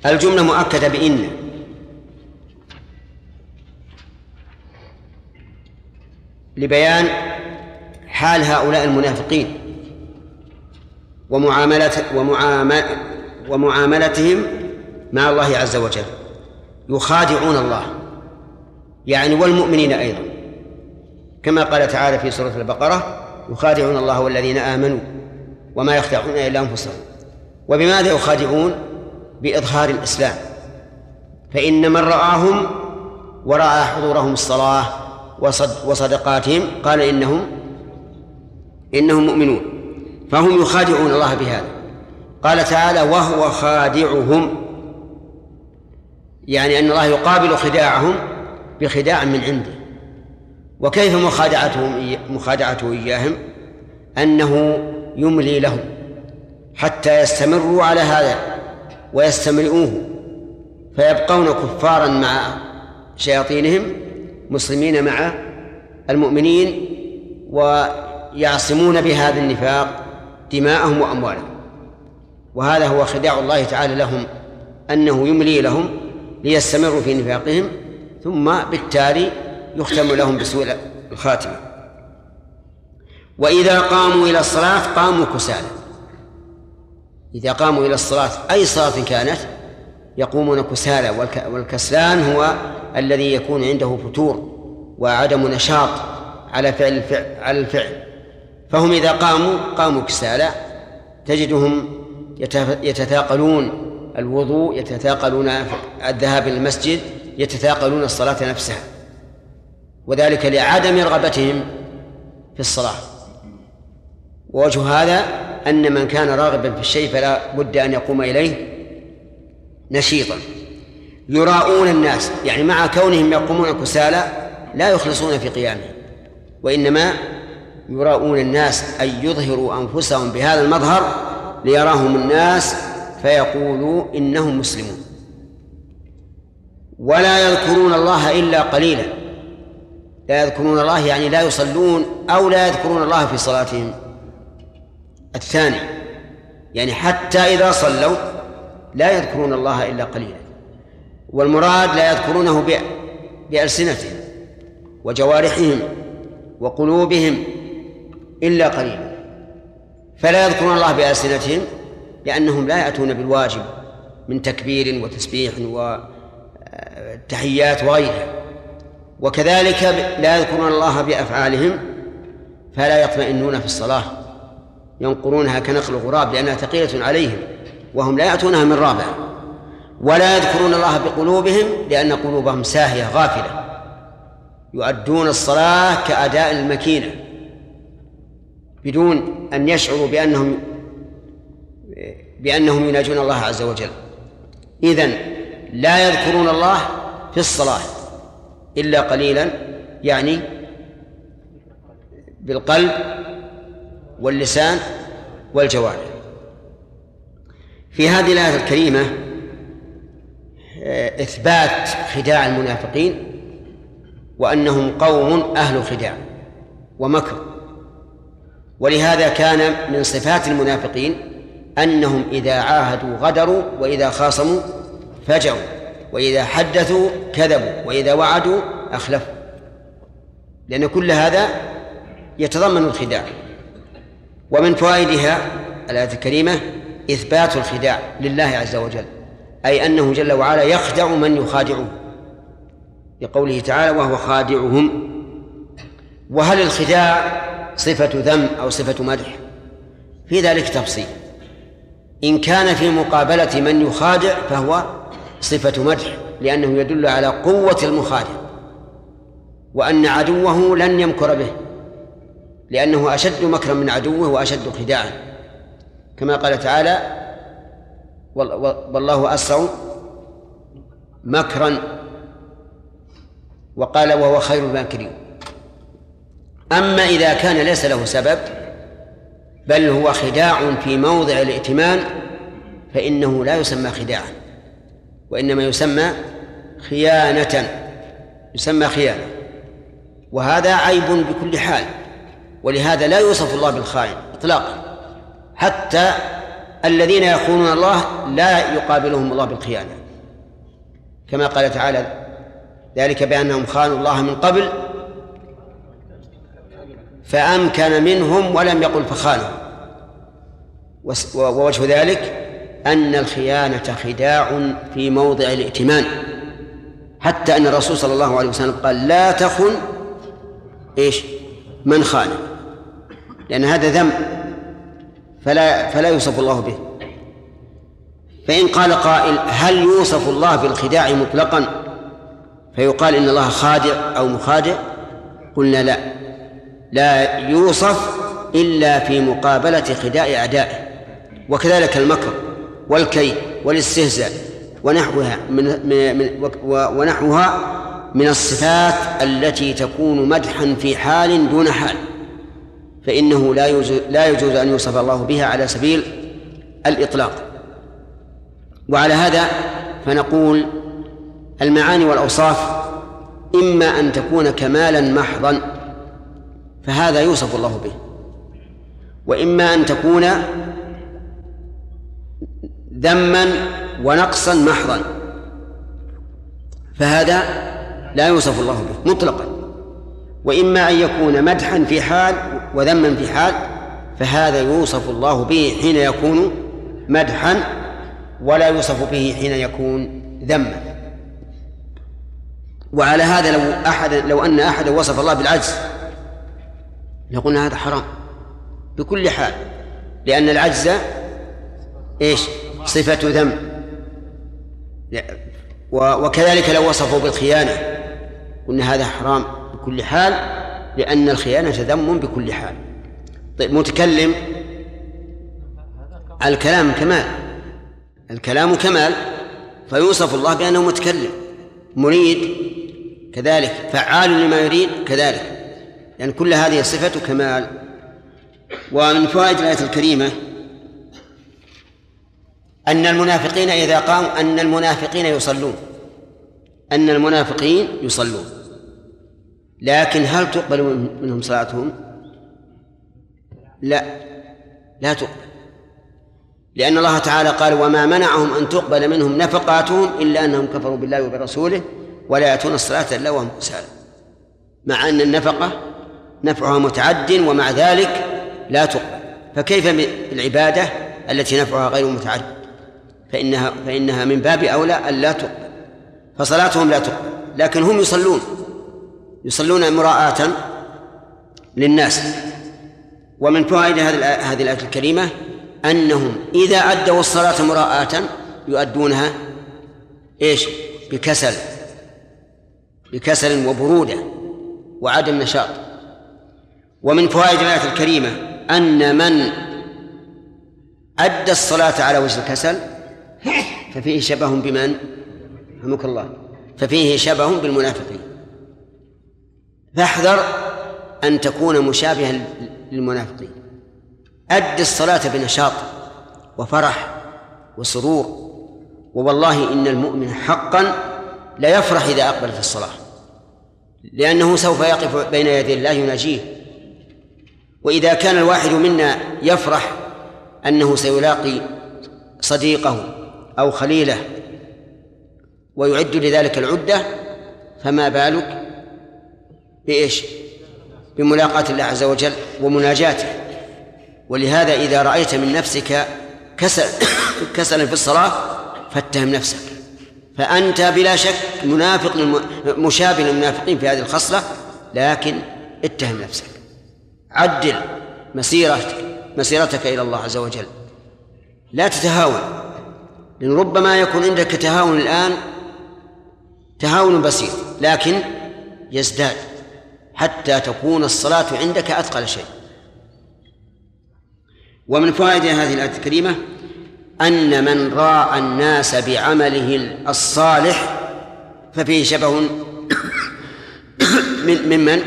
الجملة مؤكدة بإن. لبيان حال هؤلاء المنافقين ومعاملة ومعامل ومعاملتهم مع الله عز وجل. يخادعون الله. يعني والمؤمنين أيضا. كما قال تعالى في سورة البقرة يخادعون الله والذين آمنوا وما يخدعون إلا أنفسهم. وبماذا يخادعون؟ بإظهار الإسلام. فإن من رآهم ورأى حضورهم الصلاة وصد وصدقاتهم قال إنهم إنهم مؤمنون. فهم يخادعون الله بهذا. قال تعالى وهو خادعهم. يعني أن الله يقابل خداعهم بخداع من عنده. وكيف مخادعتهم مخادعته إياهم؟ أنه يملي لهم حتى يستمروا على هذا ويستمرئوه. فيبقون كفارا مع شياطينهم مسلمين مع المؤمنين ويعصمون بهذا النفاق دماءهم وأموالهم. وهذا هو خداع الله تعالى لهم أنه يملي لهم ليستمروا في نفاقهم ثم بالتالي يختم لهم بسوء الخاتمة. وإذا قاموا إلى الصلاة قاموا كسالى. إذا قاموا إلى الصلاة أي صلاة كانت؟ يقومون كسالى والك- والكسلان هو الذي يكون عنده فتور وعدم نشاط على فعل الفعل على الفعل. فهم إذا قاموا قاموا كسالى تجدهم يتثاقلون الوضوء يتثاقلون الذهاب إلى المسجد يتثاقلون الصلاة نفسها. وذلك لعدم رغبتهم في الصلاة. ووجه هذا أن من كان راغبا في الشيء فلا بد أن يقوم إليه نشيطا. يراؤون الناس يعني مع كونهم يقومون كسالى لا يخلصون في قيامهم وإنما يراؤون الناس أن يظهروا أنفسهم بهذا المظهر ليراهم الناس فيقولوا إنهم مسلمون. ولا يذكرون الله إلا قليلا. لا يذكرون الله يعني لا يصلون أو لا يذكرون الله في صلاتهم. الثاني يعني حتى إذا صلوا لا يذكرون الله إلا قليلا. والمراد لا يذكرونه بألسنتهم وجوارحهم وقلوبهم إلا قليلا. فلا يذكرون الله بألسنتهم لأنهم لا يأتون بالواجب من تكبير وتسبيح وتحيات وغيرها. وكذلك لا يذكرون الله بأفعالهم فلا يطمئنون في الصلاة ينقرونها كنقل الغراب لأنها ثقيلة عليهم. وهم لا يأتونها من رابع ولا يذكرون الله بقلوبهم لأن قلوبهم ساهية غافلة. يؤدون الصلاة كأداء المكينة بدون أن يشعروا بأنهم بأنهم يناجون الله عز وجل. إذن لا يذكرون الله في الصلاة إلا قليلا يعني بالقلب واللسان والجوارح. في هذه الآية الكريمة آه، إثبات خداع المنافقين وأنهم قوم أهل خداع ومكر. ولهذا كان من صفات المنافقين أنهم إذا عاهدوا غدروا وإذا خاصموا فجروا وإذا حدثوا كذبوا وإذا وعدوا أخلفوا. لأن كل هذا يتضمن الخداع. ومن فوائدها الآية الكريمة إثبات الخداع لله عز وجل أي أنه جل وعلا يخدع من يخادعه لقوله تعالى وهو خادعهم. وهل الخداع صفة ذم أو صفة مدح؟ في ذلك تفصيل. إن كان في مقابلة من يخادع فهو صفة مدح لأنه يدل على قوة المخادع وأن عدوه لن يمكر به لأنه أشد مكرا من عدوه وأشد خداعا. كما قال تعالى وال- والله أسرع مكرا وقال وهو خير الماكرين. أما إذا كان ليس له سبب بل هو خداع في موضع الائتمان فإنه لا يسمى خداعا وإنما يسمى خيانة يسمى خيانة وهذا عيب بكل حال ولهذا لا يوصف الله بالخائن إطلاقا. حتى الذين يخونون الله لا يقابلهم الله بالخيانة. كما قال تعالى ذلك بأنهم خانوا الله من قبل فأمكن منهم ولم يقل فخانوا وس- ووجه ذلك أن الخيانة خداع في موضع الائتمان. حتى أن الرسول صلى الله عليه وسلم قال لا تخن إيش؟ من خان. لأن هذا ذنب. فلا فلا يوصف الله به. فإن قال قائل هل يوصف الله بالخداع مطلقا فيقال إن الله خادع أو مخادع؟ قلنا لا. لا يوصف إلا في مقابلة خداع أعدائه. وكذلك المكر والكيد والاستهزاء ونحوها من, من, ونحوها من الصفات التي تكون مدحا في حال دون حال. فإنه لا يجوز لا يجوز أن يوصف الله بها على سبيل الإطلاق. وعلى هذا فنقول المعاني والأوصاف إما أن تكون كمالا محضا فهذا يوصف الله به. وإما أن تكون ذما ونقصا محضا فهذا لا يوصف الله به مطلقا. وإما أن يكون مدحا في حال وذما في حال فهذا يوصف الله به حين يكون مدحا ولا يوصف به حين يكون ذما. وعلى هذا لو أحد لو أن أحدا وصف الله بالعجز لقلنا هذا حرام. بكل حال لأن العجز إيش؟ صفة ذم. وكذلك لو وصفوا بالخيانة قلنا هذا حرام. بكل حال لأن الخيانة ذم بكل حال. طيب متكلم. الكلام كمال. الكلام كمال. فيوصف الله بأنه متكلم. مريد كذلك. فعال لما يريد كذلك. لأن يعني كل هذه صفة كمال. ومن فوائد الآية الكريمة أن المنافقين إذا قاموا أن المنافقين يصلون. أن المنافقين يصلون. لكن هل تقبل منهم صلاتهم؟ لا. لا تقبل. لأن الله تعالى قال وما منعهم أن تقبل منهم نفقاتهم إلا أنهم كفروا بالله وبرسوله ولا يأتون الصلاة إلا وهم كسالى مع أن النفقة نفعها متعد ومع ذلك لا تقبل. فكيف بالعبادة التي نفعها غير متعد؟ فإنها فإنها من باب أولى أن لا تقبل. فصلاتهم لا تقبل. لكن هم يصلون. يصلون مراءة للناس. ومن فوائد هذه الآية الكريمة أنهم إذا أدوا الصلاة مراءة يؤدونها إيش؟ بكسل. بكسل وبرودة وعدم نشاط. ومن فوائد الآية الكريمة أن من أدى الصلاة على وجه الكسل ففيه شبه بمن؟ رحمك الله. ففيه شبه بالمنافقين. فاحذر أن تكون مشابها للمنافقين. أد الصلاة بنشاط وفرح وسرور ووالله إن المؤمن حقا لا يفرح إذا أقبل في الصلاة لأنه سوف يقف بين يدي الله يناجيه. وإذا كان الواحد منا يفرح أنه سيلاقي صديقه أو خليله ويعد لذلك العدة فما بالك؟ بإيش؟ بملاقاة الله عز وجل ومناجاته. ولهذا إذا رأيت من نفسك كسل كسلا في الصلاة فاتهم نفسك. فأنت بلا شك منافق مشابه للمنافقين في هذه الخصلة لكن اتهم نفسك. عدل مسيرتك مسيرتك إلى الله عز وجل. لا تتهاون لأن ربما يكون عندك تهاون الآن تهاون بسيط لكن يزداد. حتى تكون الصلاة عندك أثقل شيء. ومن فوائد هذه الآية الكريمة أن من راى الناس بعمله الصالح ففيه شبه من ممن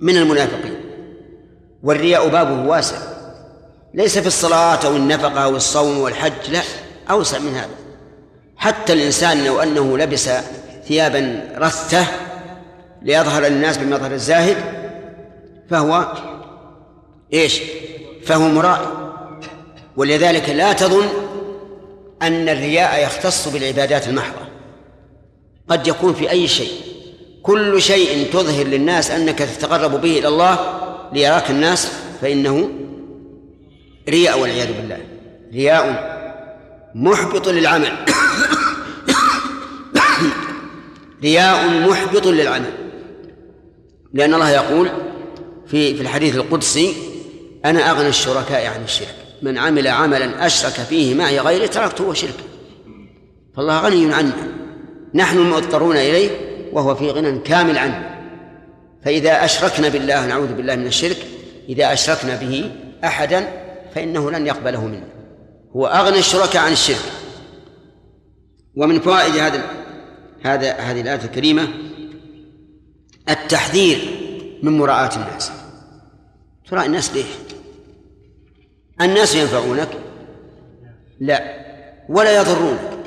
من المنافقين. والرياء بابه واسع. ليس في الصلاة أو النفقة أو الصوم والحج لا أوسع من هذا. حتى الإنسان لو أنه لبس ثيابا رثة ليظهر للناس بمظهر الزاهد فهو إيش؟ فهو مرائي ولذلك لا تظن أن الرياء يختص بالعبادات المحضة. قد يكون في أي شيء. كل شيء تظهر للناس أنك تتقرب به إلى الله ليراك الناس فإنه رياء والعياذ بالله. رياء محبط للعمل. رياء محبط للعمل. لأن الله يقول في في الحديث القدسي أنا أغنى الشركاء عن الشرك. من عمل عملا أشرك فيه معي غيري تركته وشركه. فالله غني عنه. نحن المضطرون إليه وهو في غنى كامل عنه. فإذا أشركنا بالله نعوذ بالله من الشرك إذا أشركنا به أحدا فإنه لن يقبله منا هو أغنى الشركاء عن الشرك. ومن فوائد هذا هذا هذه الآية الكريمة التحذير من مراعاة الناس. تراعي الناس ليه؟ الناس ينفعونك؟ لا. ولا يضرونك.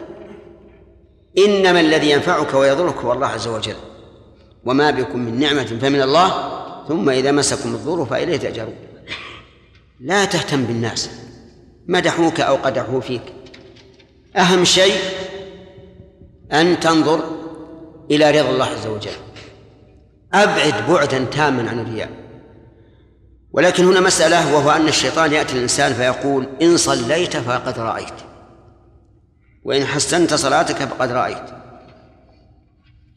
إنما الذي ينفعك ويضرك هو الله عز وجل. وما بكم من نعمة فمن الله ثم إذا مسكم الضر فإليه تأجرون. لا تهتم بالناس. مدحوك أو قدحوا فيك. أهم شيء أن تنظر إلى رضا الله عز وجل. أبعد بعدا تاما عن الرياء. ولكن هنا مسألة وهو أن الشيطان يأتي الإنسان فيقول إن صليت فقد رأيت. وإن حسنت صلاتك فقد رأيت.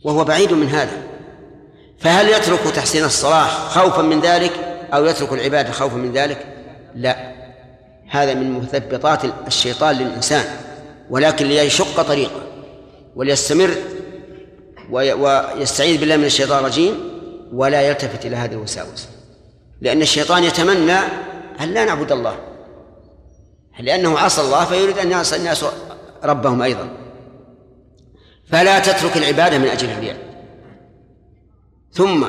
وهو بعيد من هذا. فهل يترك تحسين الصلاة خوفا من ذلك أو يترك العبادة خوفا من ذلك؟ لا. هذا من مثبطات الشيطان للإنسان. ولكن ليشق طريقه وليستمر ويستعيذ بالله من الشيطان الرجيم ولا يلتفت إلى هذه الوساوس. لأن الشيطان يتمنى أن لا نعبد الله. لأنه عصى الله فيريد أن يعصى الناس ربهم أيضا. فلا تترك العبادة من أجل الرياء ثم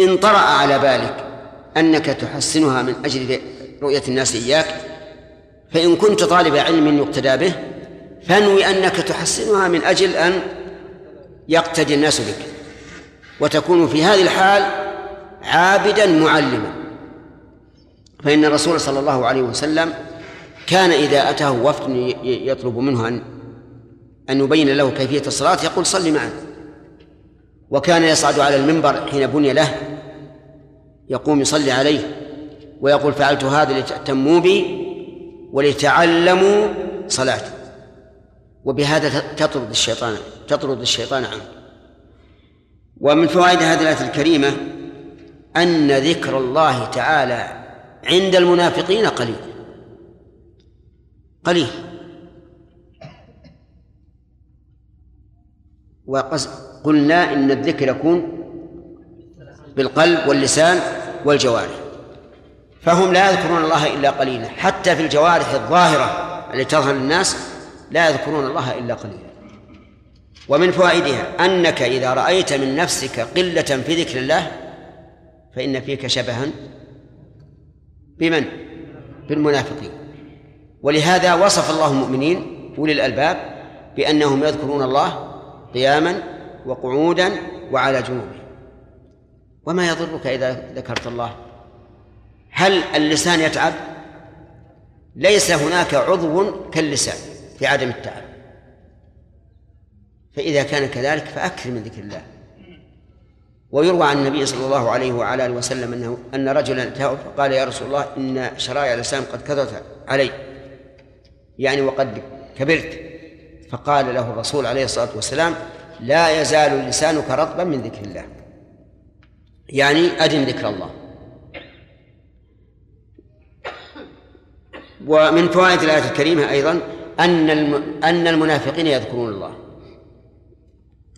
إن طرأ على بالك أنك تحسنها من أجل رؤية الناس إياك فإن كنت طالب علم يقتدى به فانوي أنك تحسنها من أجل أن يقتدي الناس بك. وتكون في هذه الحال عابدا معلما. فإن الرسول صلى الله عليه وسلم كان إذا أتاه وفد يطلب منه أن أن يبين له كيفية الصلاة يقول صل معنا وكان يصعد على المنبر حين بني له يقوم يصلي عليه ويقول فعلت هذا لتأتموا بي ولتعلموا صلاتي. وبهذا تطرد الشيطان تطرد الشيطان عنه. ومن فوائد هذه الآية الكريمة أن ذكر الله تعالى عند المنافقين قليل. قليل. وقلنا إن الذكر يكون بالقلب واللسان والجوارح. فهم لا يذكرون الله إلا قليلا حتى في الجوارح الظاهرة التي تظهر للناس لا يذكرون الله إلا قليلا. ومن فوائدها أنك إذا رأيت من نفسك قلة في ذكر الله فإن فيك شبها بمن؟ بالمنافقين. ولهذا وصف الله المؤمنين أولي الألباب بأنهم يذكرون الله قياما وقعودا وعلى جنوبهم. وما يضرك إذا ذكرت الله؟ هل اللسان يتعب؟ ليس هناك عضو كاللسان. في عدم التعب. فإذا كان كذلك فأكثر من ذكر الله. ويروى عن النبي صلى الله عليه وعلى آله وسلم انه أن رجلا اتاه فقال يا رسول الله إن شرائع الإسلام قد كثرت علي. يعني وقد كبرت. فقال له الرسول عليه الصلاة والسلام لا يزال لسانك رطبا من ذكر الله. يعني أدم ذكر الله. ومن فوائد الآية الكريمة أيضا أن أن المنافقين يذكرون الله.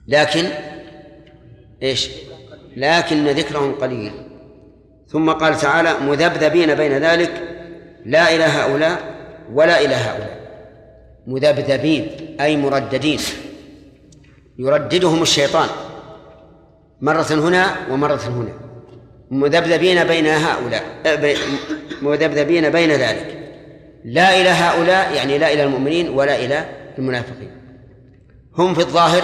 لكن إيش؟ لكن ذكرهم قليل. ثم قال تعالى مذبذبين بين ذلك لا إلى هؤلاء ولا إلى هؤلاء. مذبذبين أي مرددين. يرددهم الشيطان. مرة هنا ومرة هنا. مذبذبين بين هؤلاء مذبذبين بين ذلك. لا إلى هؤلاء يعني لا إلى المؤمنين ولا إلى المنافقين. هم في الظاهر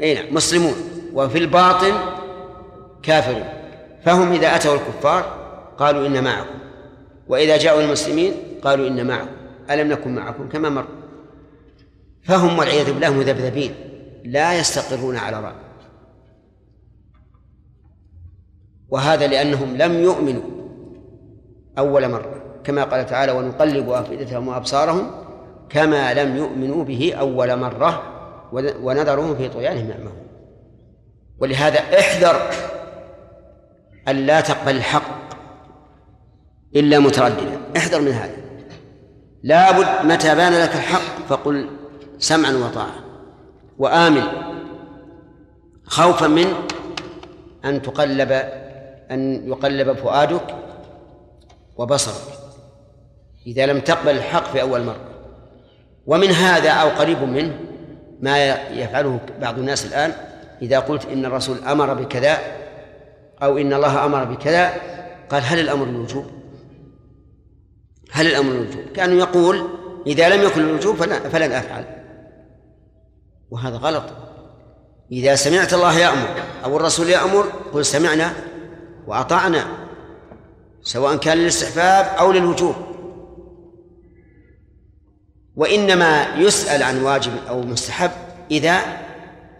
أي نعم مسلمون وفي الباطن كافرون. فهم إذا أتوا الكفار قالوا إن معكم وإذا جاءوا المسلمين قالوا إن معكم. ألم نكن معكم كما مر. فهم والعياذ بالله مذبذبين لا يستقرون على رأي. وهذا لأنهم لم يؤمنوا. أول مرة. كما قال تعالى ونقلب أفئدتهم وأبصارهم كما لم يؤمنوا به أول مرة ونذرهم في طغيانهم يعمهون. ولهذا احذر أن لا تقبل الحق إلا مترددا. احذر من هذا. لابد متى بان لك الحق فقل سمعا وطاعة وآمن. خوفا من أن تقلب أن يقلب فؤادك وبصرك إذا لم تقبل الحق في أول مرة. ومن هذا أو قريب منه ما يفعله بعض الناس الآن إذا قلت إن الرسول أمر بكذا أو إن الله أمر بكذا قال هل الأمر الوجوب؟ هل الأمر الوجوب؟ كأنه يقول إذا لم يكن الوجوب فلن أفعل. وهذا غلط. إذا سمعت الله يأمر أو الرسول يأمر قل سمعنا وأطعنا. سواء كان للاستحباب أو للوجوب. وإنما يسأل عن واجب أو مستحب إذا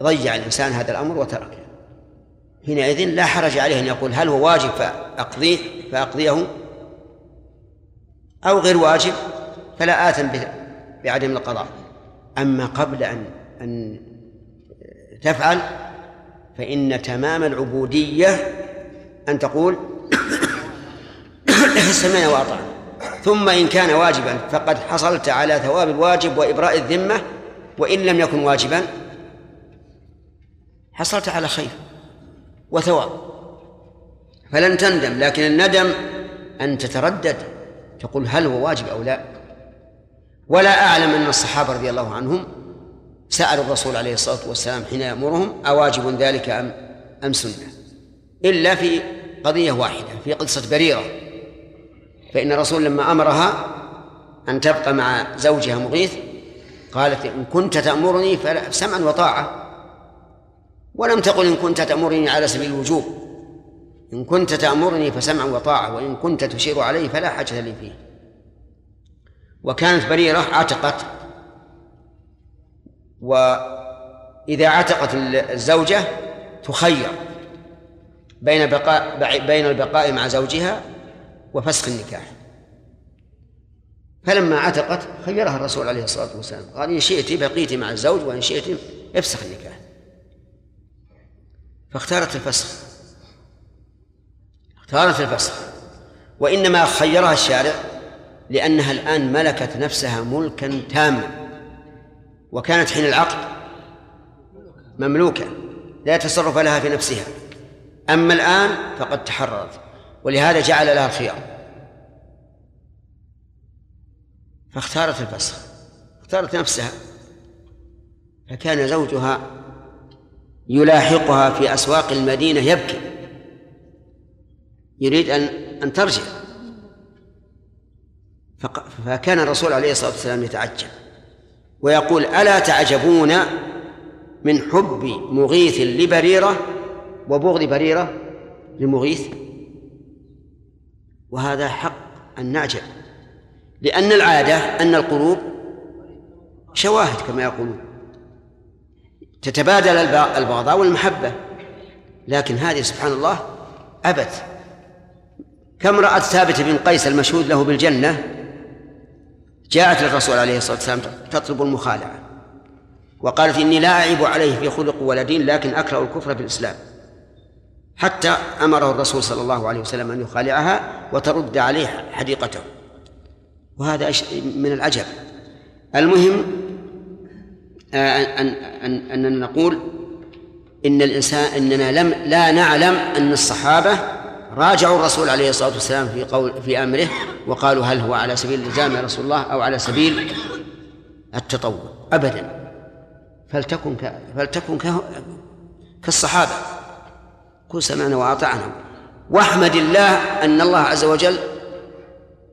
ضيع الإنسان هذا الأمر وتركه. حينئذ لا حرج عليه أن يقول هل هو واجب فأقضيه فأقضيه أو غير واجب فلا آثم بعدم القضاء. أما قبل أن أن تفعل فإن تمام العبودية أن تقول سمعنا وأطعنا ثم إن كان واجبا فقد حصلت على ثواب الواجب وإبراء الذمة وإن لم يكن واجبا حصلت على خير وثواب. فلن تندم لكن الندم أن تتردد تقول هل هو واجب أو لا. ولا أعلم أن الصحابة رضي الله عنهم سألوا الرسول عليه الصلاة والسلام حين يأمرهم أواجب ذلك أم أم سنة؟ إلا في قضية واحدة في قصة بريرة. فإن الرسول لما أمرها أن تبقى مع زوجها مغيث قالت إن كنت تأمرني فسمعا وطاعة. ولم تقل إن كنت تأمرني على سبيل الوجوب. إن كنت تأمرني فسمعا وطاعة وإن كنت تشير علي فلا حاجة لي فيه. وكانت بريرة عتقت وإذا عتقت الزوجة تخير بين بقاء بين البقاء مع زوجها وفسخ النكاح. فلما عتقت خيرها الرسول عليه الصلاة والسلام. قال إن شئت بقيت مع الزوج وإن شئت افسخ النكاح. فاختارت الفسخ. اختارت الفسخ. وإنما خيرها الشارع لأنها الآن ملكت نفسها ملكا تاما. وكانت حين العقد مملوكة لا تصرف لها في نفسها. أما الآن فقد تحررت. ولهذا جعل لها الخيار فاختارت الفسخ اختارت نفسها. فكان زوجها يلاحقها في أسواق المدينة يبكي. يريد أن أن ترجع. فكان الرسول عليه الصلاة والسلام يتعجب ويقول ألا تعجبون من حب مغيث لبريرة وبغض بريرة لمغيث؟ وهذا حق أن نعجب لأن العادة أن القلوب شواهد كما يقولون. تتبادل البغضاء والمحبة لكن هذه سبحان الله أبت كم رأت ثابت بن قيس المشهود له بالجنة؟ جاءت للرسول عليه الصلاة والسلام تطلب المخالعة وقالت إني لا أعيب عليه في خلق ولا دين لكن أكره الكفر في الإسلام حتى أمره الرسول صلى الله عليه وسلم أن يخالعها وترد عليه حديقته وهذا من العجب المهم آه، أن أن أننا نقول إن الإنسان إننا لم لا نعلم أن الصحابة راجعوا الرسول عليه الصلاة والسلام في قول في أمره وقالوا هل هو على سبيل الإلزام يا رسول الله أو على سبيل التطوع أبدا فلتكن. فلتكن. كالصحابة كن سمعنا وأطعنا. واحمد الله أن الله عز وجل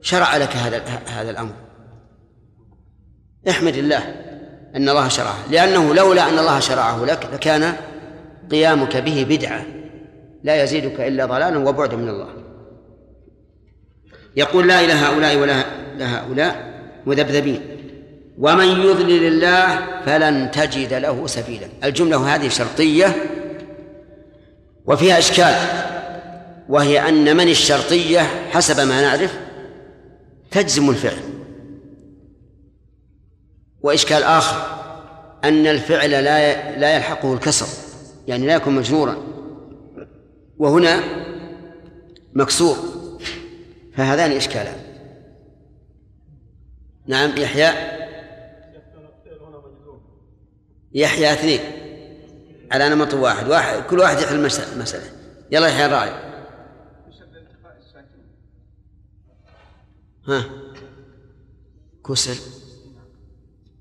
شرع لك هذا هذا الأمر. احمد الله أن الله شرعه. لأنه لولا أن الله شرعه لك لكان قيامك به بدعة. لا يزيدك إلا ضلالا وبعدا من الله. يقول لا إلى هؤلاء ولا لهؤلاء مذبذبين. ومن يضلل الله فلن تجد له سبيلا. الجملة هذه شرطية وفيها إشكال وهي أن من الشرطية حسب ما نعرف تجزم الفعل. وإشكال آخر أن الفعل لا لا يلحقه الكسر يعني لا يكون مجرورا. وهنا مكسور فهذان إشكالان. نعم يحيى. يحيى اثنين. على نمط واحد. واحد كل واحد يحل المسألة يلا يحيى الراعي ها. كسر.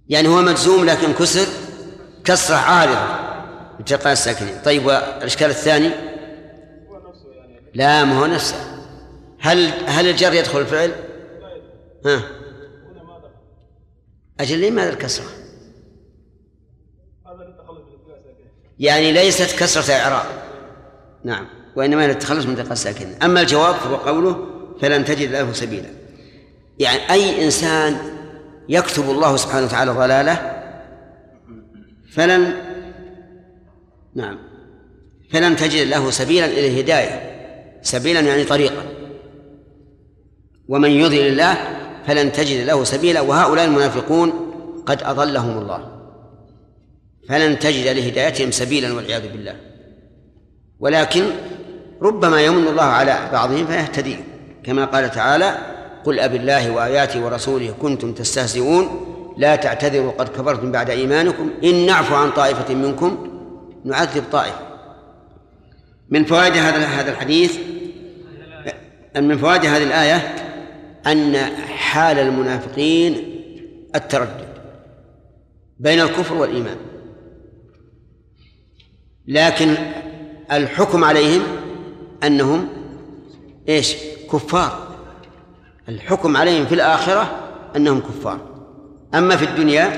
يعني هو مجزوم لكن كسر. كسرة عارضة. التقاء الساكنين. طيب والإشكال الثاني؟ لا ما هو نفسه. هل هل الجر يدخل الفعل؟ ها. أجل لماذا الكسرة؟ يعني ليست كسرة إعراب. نعم. وإنما للتخلص من التقاء الساكنين أما الجواب فهو قوله فلن تجد له سبيلا. يعني أي إنسان يكتب الله سبحانه وتعالى ضلاله فلن نعم فلن تجد له سبيلا إلى الهداية. سبيلا يعني طريقا ومن يضلل الله فلن تجد له سبيلا. وهؤلاء المنافقون قد أضلهم الله. فلن تجد لهدايتهم سبيلا والعياذ بالله. ولكن ربما يمن الله على بعضهم فيهتدي. كما قال تعالى قل أب الله وآياته ورسوله كنتم تستهزئون لا تعتذروا قد كفرتم بعد إيمانكم إن نعفو عن طائفة منكم نعذب طائفة. من فوائد هذا هذا الحديث من فوائد هذه الآية أن حال المنافقين التردد بين الكفر والإيمان. لكن الحكم عليهم أنهم إيش؟ كفار. الحكم عليهم في الآخرة أنهم كفار. أما في الدنيا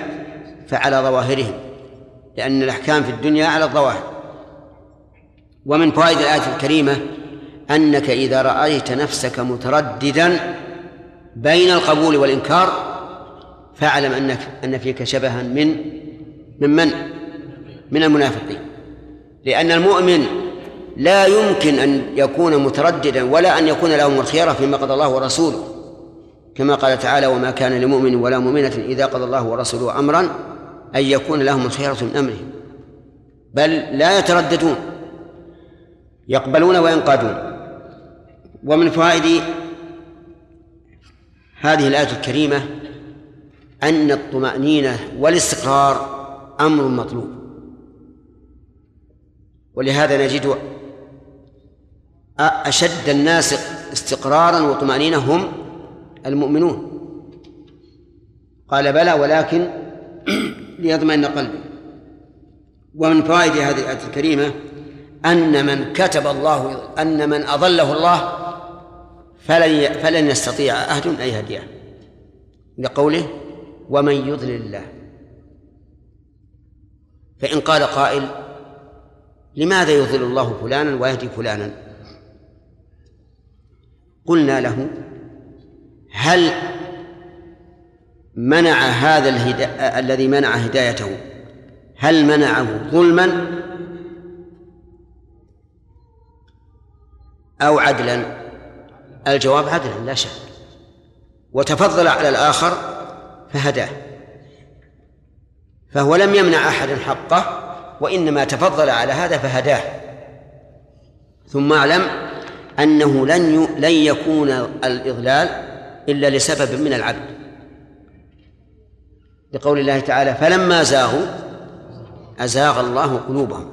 فعلى ظواهرهم لأن الأحكام في الدنيا على الظواهر. ومن فوائد الآية الكريمة أنك إذا رأيت نفسك مترددا بين القبول والإنكار فاعلم أنك أن فيك شبها من من من؟ من المنافقين. لأن المؤمن لا يمكن أن يكون مترددا ولا أن يكون لهم الخيرة فيما قضى الله ورسوله. كما قال تعالى وما كان لمؤمن ولا مؤمنة إذا قضى الله ورسوله أمرا أن يكون لهم الخيرة من أمرهم بل لا يترددون يقبلون وينقادون. ومن فوائد هذه الآية الكريمة أن الطمأنينة والاستقرار أمر مطلوب. ولهذا نجد أشد الناس استقرارا وطمأنينة هم المؤمنون. قال بلى ولكن ليطمئن قلبي. ومن فوائد هذه الآية الكريمة أن من كتب الله أن من أضله الله فلن فلن يستطيع أحد أن يهديه. لقوله ومن يضلل الله. فإن قال قائل لماذا يضل الله فلانا ويهدي فلانا؟ قلنا له هل منع هذا الهدا... الذي منع هدايته هل منعه ظلما أو عدلا؟ الجواب عدلا لا شك. وتفضل على الآخر فهداه. فهو لم يمنع أحدا حقه وإنما تفضل على هذا فهداه. ثم اعلم أنه لن لن يكون الإضلال إلا لسبب من العبد. لقول الله تعالى فلما زاغوا أزاغ الله قلوبهم.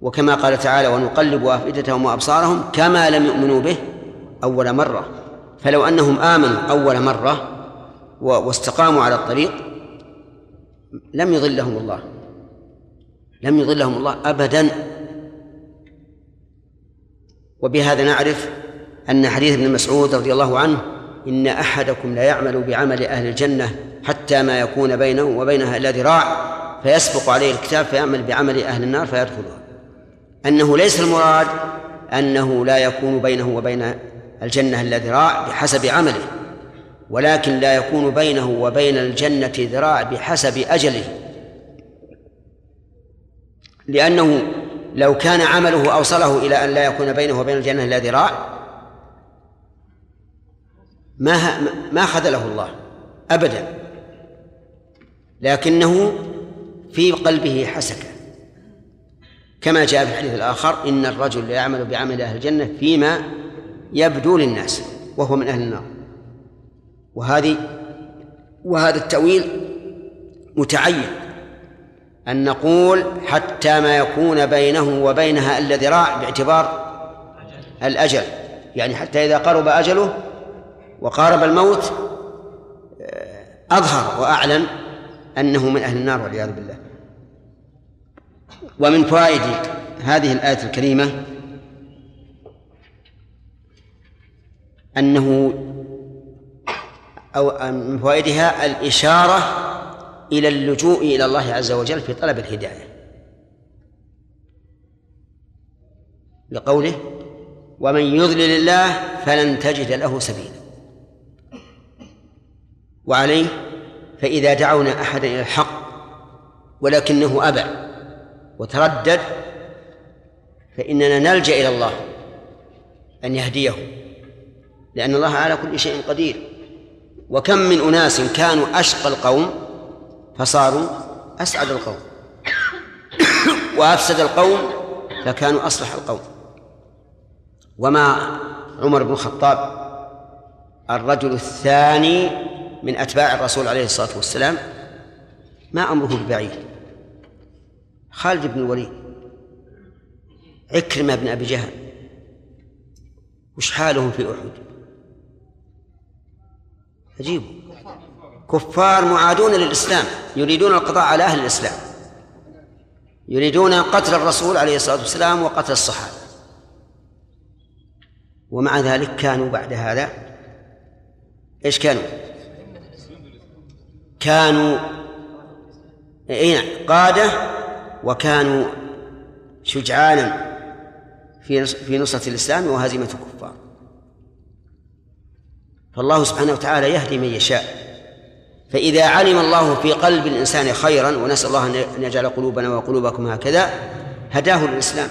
وكما قال تعالى ونقلب أفئدتهم وأبصارهم كما لم يؤمنوا به أول مرة. فلو أنهم آمنوا أول مرة واستقاموا على الطريق لم يضلهم الله. لم يضلهم الله أبدا. وبهذا نعرف أن حديث ابن مسعود رضي الله عنه إن أحدكم لا يعمل بعمل أهل الجنة حتى ما يكون بينه وبينها إلا ذراع فيسبق عليه الكتاب فيعمل بعمل أهل النار فيدخلها. أنه ليس المراد أنه لا يكون بينه وبين الجنة إلا ذراع بحسب عمله ولكن لا يكون بينه وبين الجنة ذراع بحسب أجله. لأنه لو كان عمله أوصله إلى أن لا يكون بينه وبين الجنة إلا ذراع ما ما خذله الله أبدا. لكنه في قلبه حسكة كما جاء في الحديث الآخر إن الرجل يعمل بعمل أهل الجنة فيما يبدو للناس وهو من أهل النار. وهذه وهذا التأويل متعين. أن نقول حتى ما يكون بينه وبينها إلا ذراع باعتبار الأجل. يعني حتى إذا قرب أجله وقارب الموت أظهر وأعلن أنه من أهل النار والعياذ بالله. ومن فوائد هذه الآية الكريمة أنه أو من فوائدها الإشارة إلى اللجوء إلى الله عز وجل في طلب الهداية. لقوله ومن يضلل الله فلن تجد له سبيلا. وعليه فإذا دعونا أحدا إلى الحق ولكنه أبى وتردد فإننا نلجأ إلى الله أن يهديه لأن الله على كل شيء قدير. وكم من أناس كانوا أشقى القوم فصاروا أسعد القوم. وأفسد القوم فكانوا أصلح القوم. وما عمر بن الخطاب الرجل الثاني من أتباع الرسول عليه الصلاة والسلام ما أمره ببعيد. خالد بن الوليد عكرمة بن أبي جهل وش حالهم في أحد؟ عجيب. كفار معادون للإسلام يريدون القضاء على أهل الإسلام. يريدون قتل الرسول عليه الصلاة والسلام وقتل الصحابة. ومع ذلك كانوا بعد هذا إيش كانوا؟ كانوا إي نعم قادة وكانوا شجعانا في في نصرة الإسلام وهزيمة الكفار. فالله سبحانه وتعالى يهدي من يشاء. فإذا علم الله في قلب الإنسان خيرا ونسأل الله أن يجعل قلوبنا وقلوبكم هكذا هداه للإسلام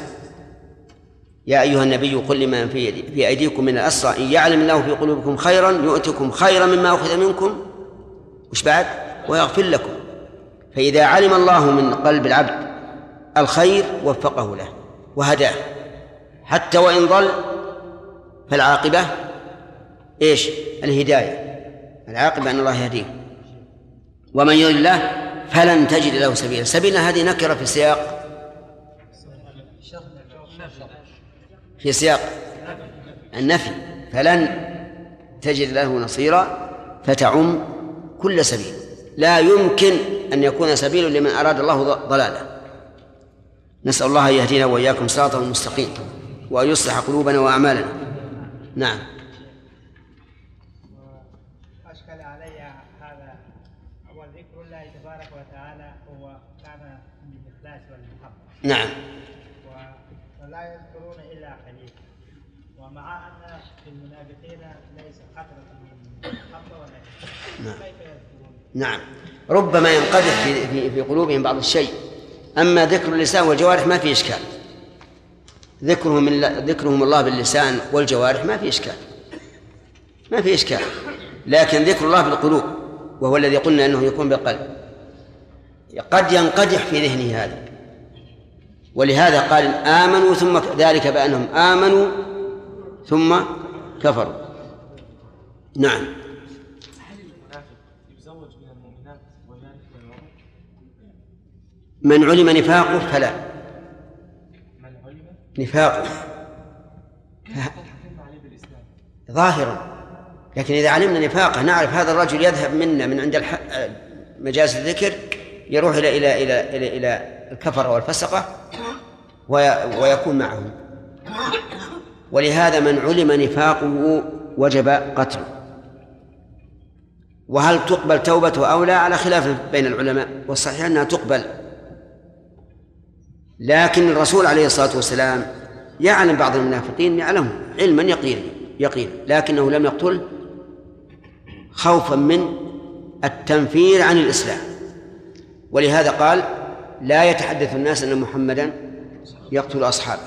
يا أيها النبي قل لمن في في أيديكم من الأسرى إن يعلم الله في قلوبكم خيرا يؤتكم خيرا مما أخذ منكم. وش بعد؟ ويغفر لكم. فإذا علم الله من قلب العبد الخير وفقه له وهداه. حتى وإن ضل فالعاقبة إيش؟ الهداية. العاقبة أن الله يهديه. ومن يضل الله فلن تجد له سبيلا. سبيلا هذه نكرة في سياق. في سياق النفي. فلن تجد له نصيرا فتعم كل سبيل. لا يمكن أن يكون سبيل لمن أراد الله ضلاله. نسأل الله أن يهدينا وإياكم صراطا مستقيم. وأن يصلح قلوبنا وأعمالنا. نعم أشكل علي هذا وذكر الله تبارك وتعالى هو كان بالإخلاص والمحبة نعم. ولا يذكرون إلا قليل ومع أن في المنافقين ليس قطرة من ولا. نعم. كيف يذكرون؟ نعم. ربما ينقدح في, في, في قلوبهم بعض الشيء. أما ذكر اللسان والجوارح ما في إشكال. ذكرهم ذكرهم الله باللسان والجوارح ما في إشكال. ما في إشكال. لكن ذكر الله بالقلوب وهو الذي قلنا أنه يكون بالقلب. قد ينقدح في ذهنه هذا. ولهذا قال آمنوا ثم ذلك بأنهم آمنوا ثم كفروا. نعم. من علم نفاقه فلا. من علم؟ نفاقه؟ ظاهرا. لكن إذا علمنا نفاقه نعرف هذا الرجل يذهب منا من عند الح... مجالس الذكر يروح إلى إلى إلى إلى, إلى الكفرة والفسقة. ويكون معهم ولهذا من علم نفاقه وجب قتله. وهل تقبل توبته أو لا على خلاف بين العلماء؟ والصحيح أنها تقبل. لكن الرسول عليه الصلاة والسلام يعلم بعض المنافقين يعلمه علما يقينا يقينا لكنه لم يقتله خوفا من التنفير عن الإسلام. ولهذا قال لا يتحدث الناس أن محمدا يقتل أصحابه.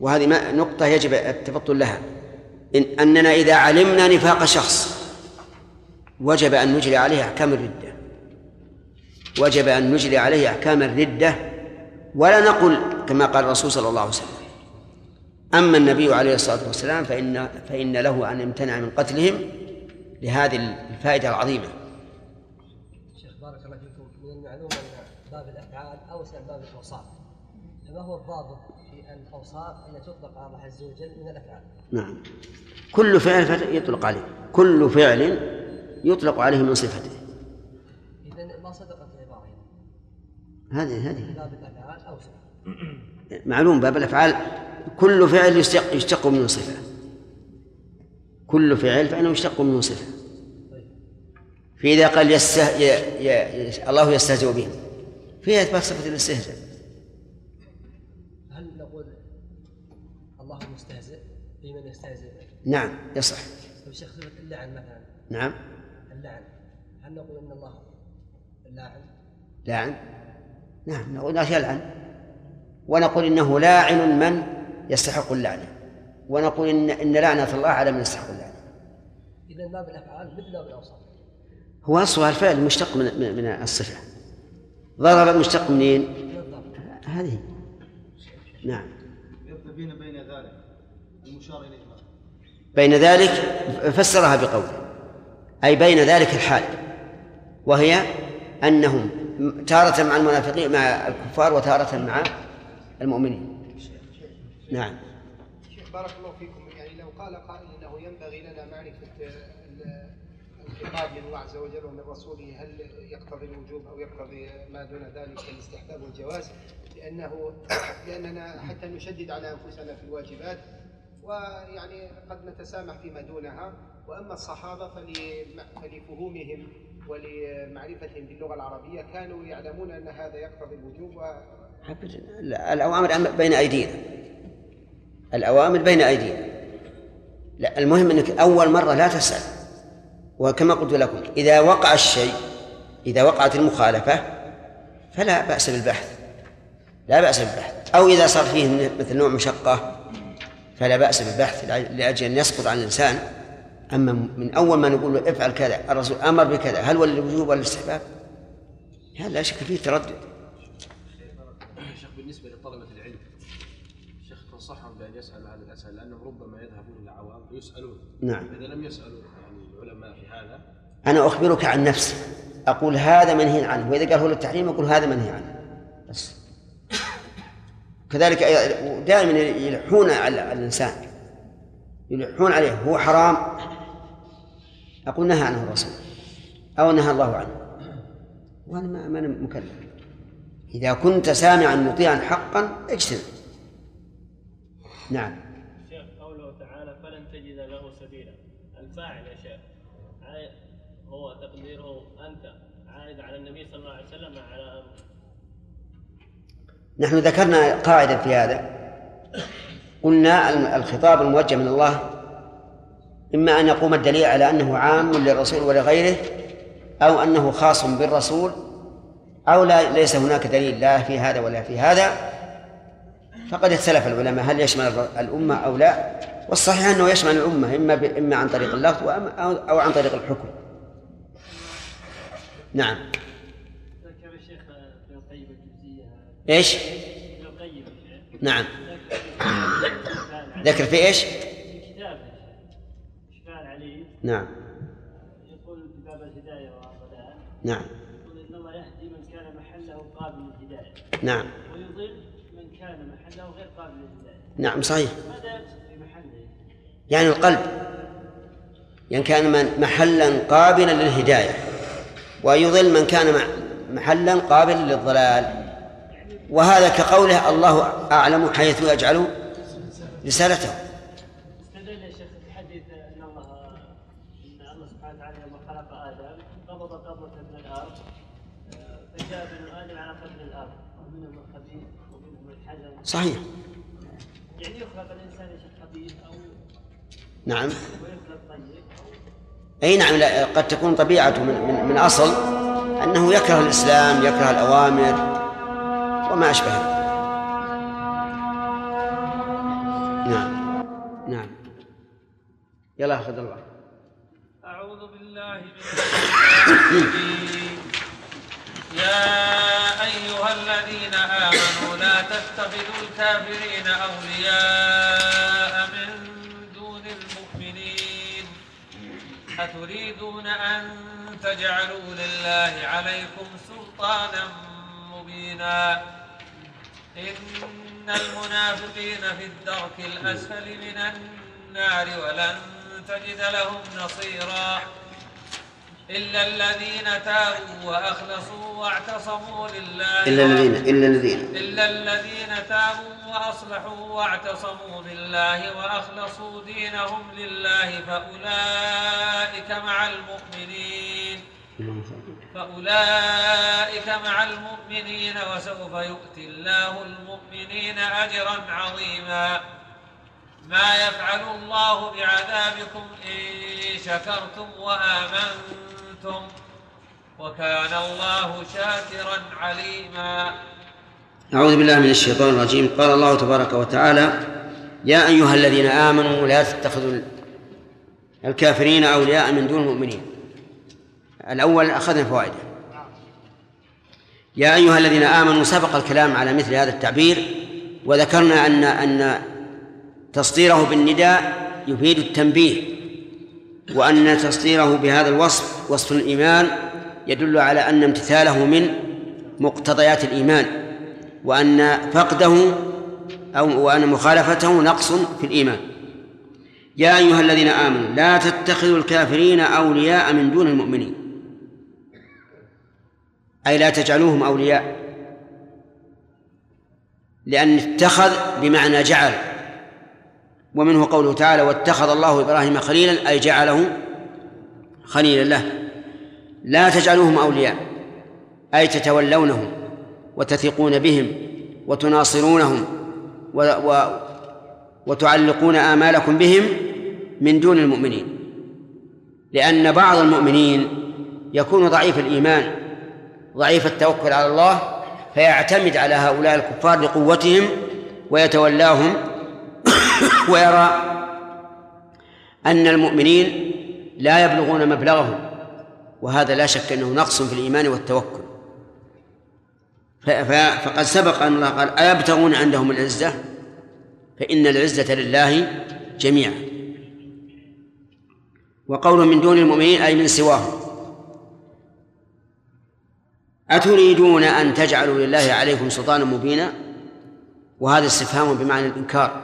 وهذه نقطة يجب التفطن لها. إن أننا إذا علمنا نفاق شخص وجب أن نجري عليه أحكام الردة. وجب أن نجري عليه أحكام الردة. ولا نقل كما قال الرسول صلى الله عليه وسلم. أما النبي عليه الصلاة والسلام فإن فإن له أن يمتنع من قتلهم لهذه الفائدة العظيمة. شيخ بارك الله فيكم. من المعلوم ان باب الأفعال اوسع باب الأوصاف. فما هو الضابط في الأوصاف أن تطلق على الله عز وجل من الأفعال؟ نعم. كل فعل يطلق عليه. كل فعل يطلق عليه من صفته. اذا ما صدقت العباره هذه هذه. باب الأفعال اوسع معلوم باب الأفعال. كل فعل يشتق يشتق منه صفة. كل فعل فإنه يشتق منه صفة. فإذا قال يسته ي... ي... الله يستهزئ بهم فيها إثبات صفة الاستهزاء هل نقول الله مستهزئ بمن يستهزئ نعم يصح. طيب شيخ اللعن مثلا. نعم. اللعن. هل نقول إن الله اللاعن لعن نعم نقول لا يلعن. ونقول إنه لاعن من يستحق اللعنة ونقول إن, إن لعنة الله على من يستحق اللعنة اذا باب الافعال مثل باب الاوصاف هو أصلها الفعل مشتق من, من الصفة. ضرب مشتق منين؟ هذه. نعم. يرتبين بين المشار اليه ما بين ذلك فسرها بقوله أي بين ذلك الحال وهي أنهم تارة مع المنافقين مع الكفار وتارة مع المؤمنين. نعم. شيخ بارك الله فيكم. يعني لو قال قائل إنه ينبغي لنا معرفة ال- الخطاب من الله عز وجل ومن رسوله هل يقتضي الوجوب أو يقتضي ما دون ذلك كالاستحباب والجواز؟ لأنه لأننا حتى نشدد على أنفسنا في الواجبات ويعني قد نتسامح فيما دونها. وأما الصحابة فلم- فلفهومهم ولمعرفتهم باللغة العربية كانوا يعلمون أن هذا يقتضي الوجوب و الأوامر بين أيدينا. الأوامر بين أيدينا. لا المهم أنك أول مرة لا تسأل. وكما قلت لكم إذا وقع الشيء إذا وقعت المخالفة فلا بأس بالبحث. لا بأس بالبحث. أو إذا صار فيه مثل نوع مشقة. فلا بأس بالبحث لأ- لأجل أن يسقط عن الإنسان. أما من أول ما نقول له افعل كذا الرسول أمر بكذا هل هو الوجوب ولا الاستحباب؟ هذا لا شك فيه تردد. شيخ بالنسبة لطلبة العلم الشيخ تنصحهم بأن يسألوا هذه الأسئلة؟ لأنهم ربما يذهبون إلى عوام ويسألون. نعم. إذا لم يسألوا يعني العلماء في هذا. أنا أخبرك عن نفسي. أقول هذا منهي عنه وإذا قال هو للتحريم أقول هذا منهي عنه. كذلك دائما يلحون على الإنسان. يلحون عليه. هو حرام. أقول نهى عنه الرسول. أو نهى الله عنه. وأنا ما أنا مكلف. إذا كنت سامعا مطيعا حقا اجتنب. نعم. شيخ قوله تعالى فلن تجد له سبيلا. الفاعل يا شيخ هو تقديره أنت عائد على النبي صلى الله عليه وسلم على نحن ذكرنا قاعدة في هذا. قلنا الخطاب الموجه من الله إما أن يقوم الدليل على أنه عام للرسول ولغيره أو أنه خاص بالرسول أو لا ليس هناك دليل لا في هذا ولا في هذا. فقد اختلف العلماء هل يشمل الأمة أو لا؟ والصحيح أنه يشمل الأمة إما. إما عن طريق اللفظ أو عن طريق الحكم. نعم ذكر الشيخ ابن القيم شيخ نعم. ذكر في إيش؟ في كتابه نعم. يقول باب الهدايه والضلال نعم. يقول ان الله يهدي من كان محله للهدايه نعم. ويضل من كان محله غير قابل للهدايه نعم صحيح. ماذا؟ يعني القلب. يعني كان من محلا قابلا للهداية. ويضل من كان محلا قابلا للضلال. وهذا كقوله الله أعلم حيث يجعل رسالته. استدل يا شيخ في حديث أن الله إن الله سبحانه وتعالى لما خلق آدم قبض قبضة من الأرض آه، فجاء بنو آدم على قدر الأرض ومنهم الخبيث ومنهم صحيح. يعني يخلق الإنسان يا شيخ خبيث أو نعم. ويخلق طيب أي نعم لا قد تكون طبيعته من, من, من أصل أنه يكره الإسلام يكره الأوامر وما أشبهه. نعم. نعم. يلا خذ الله أعوذ بالله من الشيطان يا أيها الذين آمنوا لا تتخذوا الكافرين أولياء من دون المؤمنين. أتريدون أن تجعلوا لله عليكم سلطانا مبينا إن المنافقين في الدرك الأسفل من النار ولن تجد لهم نصيرا. إلا الذين تابوا وأخلصوا واعتصموا لله إلا الذين إلا الذين. إلا الذين تابوا وأصلحوا واعتصموا بالله وأخلصوا دينهم لله فأولئك مع المؤمنين. فأولئك مع المؤمنين وسوف يؤتي الله المؤمنين أجرا عظيما. ما يفعل الله بعذابكم إن شكرتم وآمنتم. وكان الله شاكرا عليما. أعوذ بالله من الشيطان الرجيم. قال الله تبارك وتعالى يا أيها الذين آمنوا لا تتخذوا الكافرين أولياء من دون المؤمنين. الأول أخذنا فوائده. يا أيها الذين آمنوا سبق الكلام على مثل هذا التعبير وذكرنا أن أن تصديره بالنداء يفيد التنبيه وأن تصديره بهذا الوصف وصف الإيمان يدل على أن امتثاله من مقتضيات الإيمان وأن فقده أو وأن مخالفته نقص في الإيمان. يا أيها الذين آمنوا لا تتخذوا الكافرين أولياء من دون المؤمنين. أي لا تجعلوهم أولياء. لأن اتخذ بمعنى جعل ومنه قوله تعالى واتخذ الله إبراهيم خليلا أي جعله خليلا له. لا تجعلوهم أولياء أي تتولونهم وتثقون بهم وتناصرونهم و و وتعلقون آمالكم بهم من دون المؤمنين. لأن بعض المؤمنين يكون ضعيف الإيمان ضعيف التوكل على الله فيعتمد على هؤلاء الكفار لقوتهم ويتولاهم ويرى أن المؤمنين لا يبلغون مبلغهم وهذا لا شك أنه نقص في الإيمان والتوكل. فقد سبق أن الله قال أيبتغون عندهم العزة؟ فإن العزة لله جميعا. وقوله من دون المؤمنين أي من سواهم. أتريدون أن تجعلوا لله عليكم سلطانا مبينا؟ وهذا استفهام بمعنى الإنكار.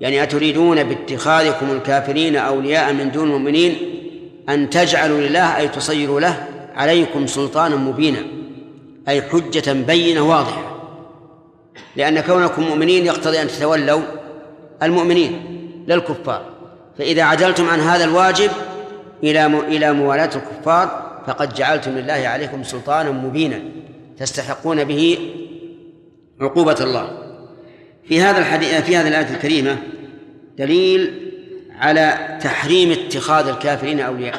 يعني أتريدون باتخاذكم الكافرين أولياء من دون المؤمنين أن تجعلوا لله أي تصيروا له عليكم سلطانا مبينا أي حجة بينة واضحة. لأن كونكم مؤمنين يقتضي أن تتولوا المؤمنين للكفار. فإذا عدلتم عن هذا الواجب إلى إلى موالاة الكفار فقد جعلتم لله عليكم سلطانا مبينا تستحقون به عقوبة الله. في هذا الحديث في هذه الآية الكريمة دليل على تحريم اتخاذ الكافرين أولياء.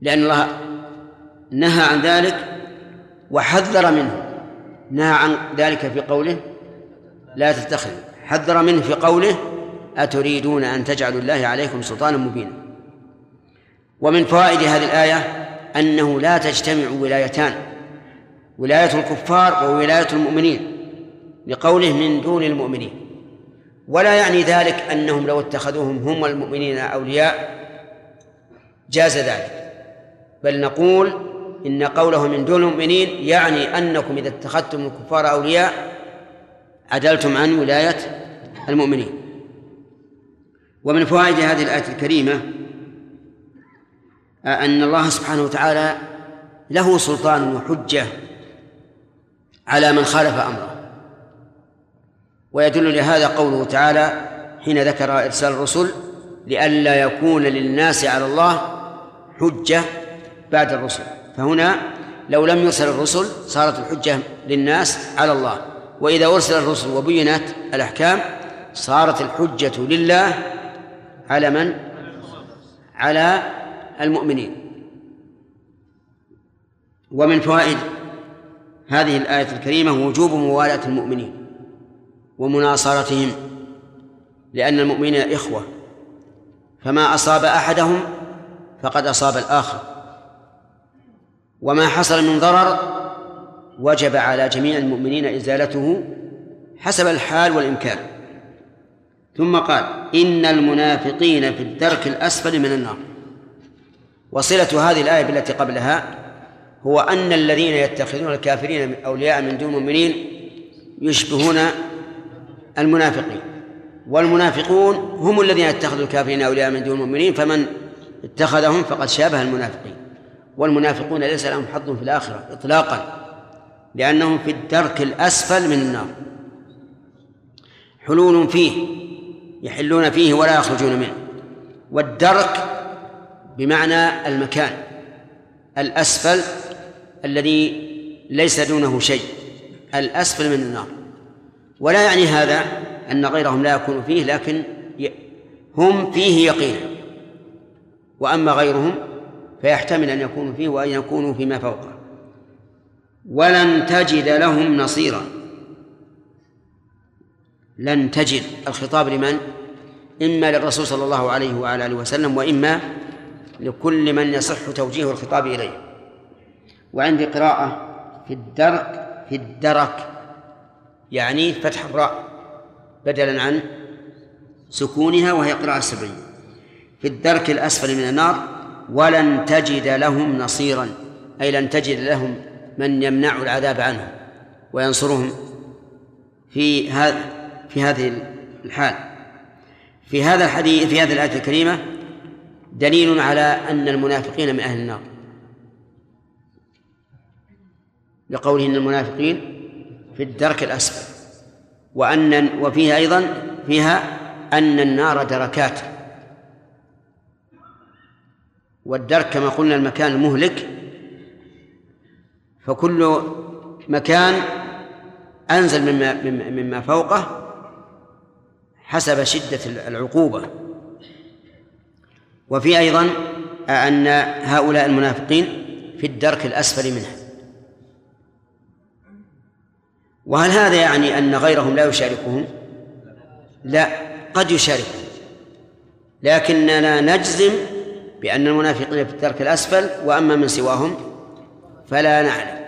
لأن الله نهى عن ذلك وحذر منه. نهى عن ذلك في قوله لا تتخذوا حذر منه في قوله أتريدون أن تجعلوا الله عليكم سلطانا مبينا. ومن فوائد هذه الآية أنه لا تجتمع ولايتان ولاية الكفار وولاية المؤمنين لقوله من دون المؤمنين. ولا يعني ذلك أنهم لو اتخذوهم هم المؤمنين أولياء جاز ذلك. بل نقول إن قوله من دون المؤمنين يعني أنكم إذا اتخذتم الكفار أولياء عدلتم عن ولاية المؤمنين. ومن فوائد هذه الآية الكريمة أن الله سبحانه وتعالى له سلطان وحجة على من خالف أمره. ويدل لهذا قوله تعالى حين ذكر إرسال الرسل لئلا يكون للناس على الله حجة بعد الرسل. فهنا لو لم يرسل الرسل صارت الحجة للناس على الله. وإذا أرسل الرسل وبينت الأحكام صارت الحجة لله على من؟ على المؤمنين. ومن فوائد هذه الآية الكريمة وجوب موالاة المؤمنين ومناصرتهم لأن المؤمنين إخوة. فما أصاب أحدهم فقد أصاب الآخر. وما حصل من ضرر وجب على جميع المؤمنين إزالته حسب الحال والإمكان. ثم قال إن المنافقين في الدرك الأسفل من النار. وصلة هذه الآية بالتي قبلها هو أن الذين يتخذون الكافرين أولياء من دون المؤمنين يشبهون المنافقين. والمنافقون هم الذين اتخذوا الكافرين أولياء من دون المؤمنين فمن اتخذهم فقد شابه المنافقين. والمنافقون ليس لهم حظ في الآخرة إطلاقا لأنهم في الدرك الأسفل من النار. حلول فيه يحلون فيه ولا يخرجون منه. والدرك بمعنى المكان الأسفل الذي ليس دونه شيء الأسفل من النار. ولا يعني هذا أن غيرهم لا يكون فيه لكن هم فيه يقينا. وأما غيرهم فيحتمل أن يكونوا فيه وأن يكونوا فيما فوقه. ولن تجد لهم نصيرا. لن تجد. الخطاب لمن؟ إما للرسول صلى الله عليه وعلى آله وسلم وإما لكل من يصح توجيه الخطاب إليه. وعندي قراءة في الدرك في الدرك يعني فتح الراء بدلا عن سكونها وهي قراءة سرية. في الدرك الأسفل من النار ولن تجد لهم نصيرا. أي لن تجد لهم من يمنع العذاب عنهم. وينصرهم في هذا في هذه الحال. في هذا الحديث في هذه الآية الكريمة دليل على أن المنافقين من أهل النار. لقوله إن المنافقين في الدرك الأسفل وأن وفيها أيضا فيها أن النار دركات. والدرك كما قلنا المكان المهلك فكل مكان أنزل مما مما فوقه حسب شدة العقوبة. وفي أيضا أن هؤلاء المنافقين في الدرك الأسفل منها. وهل هذا يعني أن غيرهم لا يشاركهم؟ لا قد يشاركهم. لكننا نجزم بأن المنافقين في الدرك الأسفل وأما من سواهم فلا نعلم.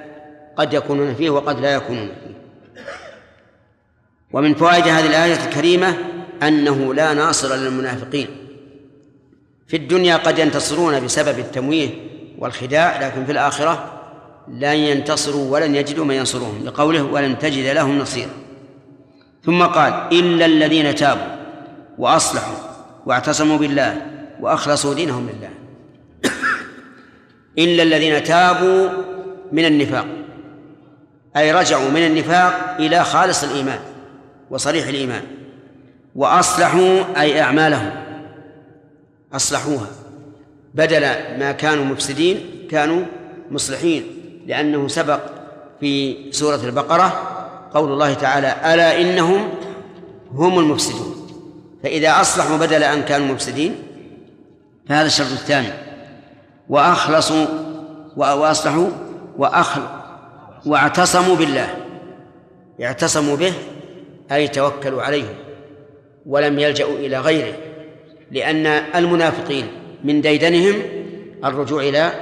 قد يكونون فيه وقد لا يكونون فيه. ومن فوائد هذه الآية الكريمة أنه لا ناصر للمنافقين. في الدنيا قد ينتصرون بسبب التمويه والخداع لكن في الآخرة لن ينتصروا ولن يجدوا من ينصرهم لقوله ولن تجد لهم نصيرا ثم قال إلا الذين تابوا وأصلحوا واعتصموا بالله وأخلصوا دينهم لله إلا الذين تابوا من النفاق أي رجعوا من النفاق إلى خالص الإيمان وصريح الإيمان وأصلحوا أي أعمالهم. أصلحوها. بدل ما كانوا مفسدين كانوا مصلحين لأنه سبق في سورة البقرة قول الله تعالى ألا إنهم هم المفسدون. فإذا أصلحوا بدل أن كانوا مفسدين فهذا الشرط الثاني وأخلصوا وأصلحوا وأخل واعتصموا بالله. اعتصموا به أي توكلوا عليه ولم يلجأوا إلى غيره. لأن المنافقين من ديدنهم الرجوع إلى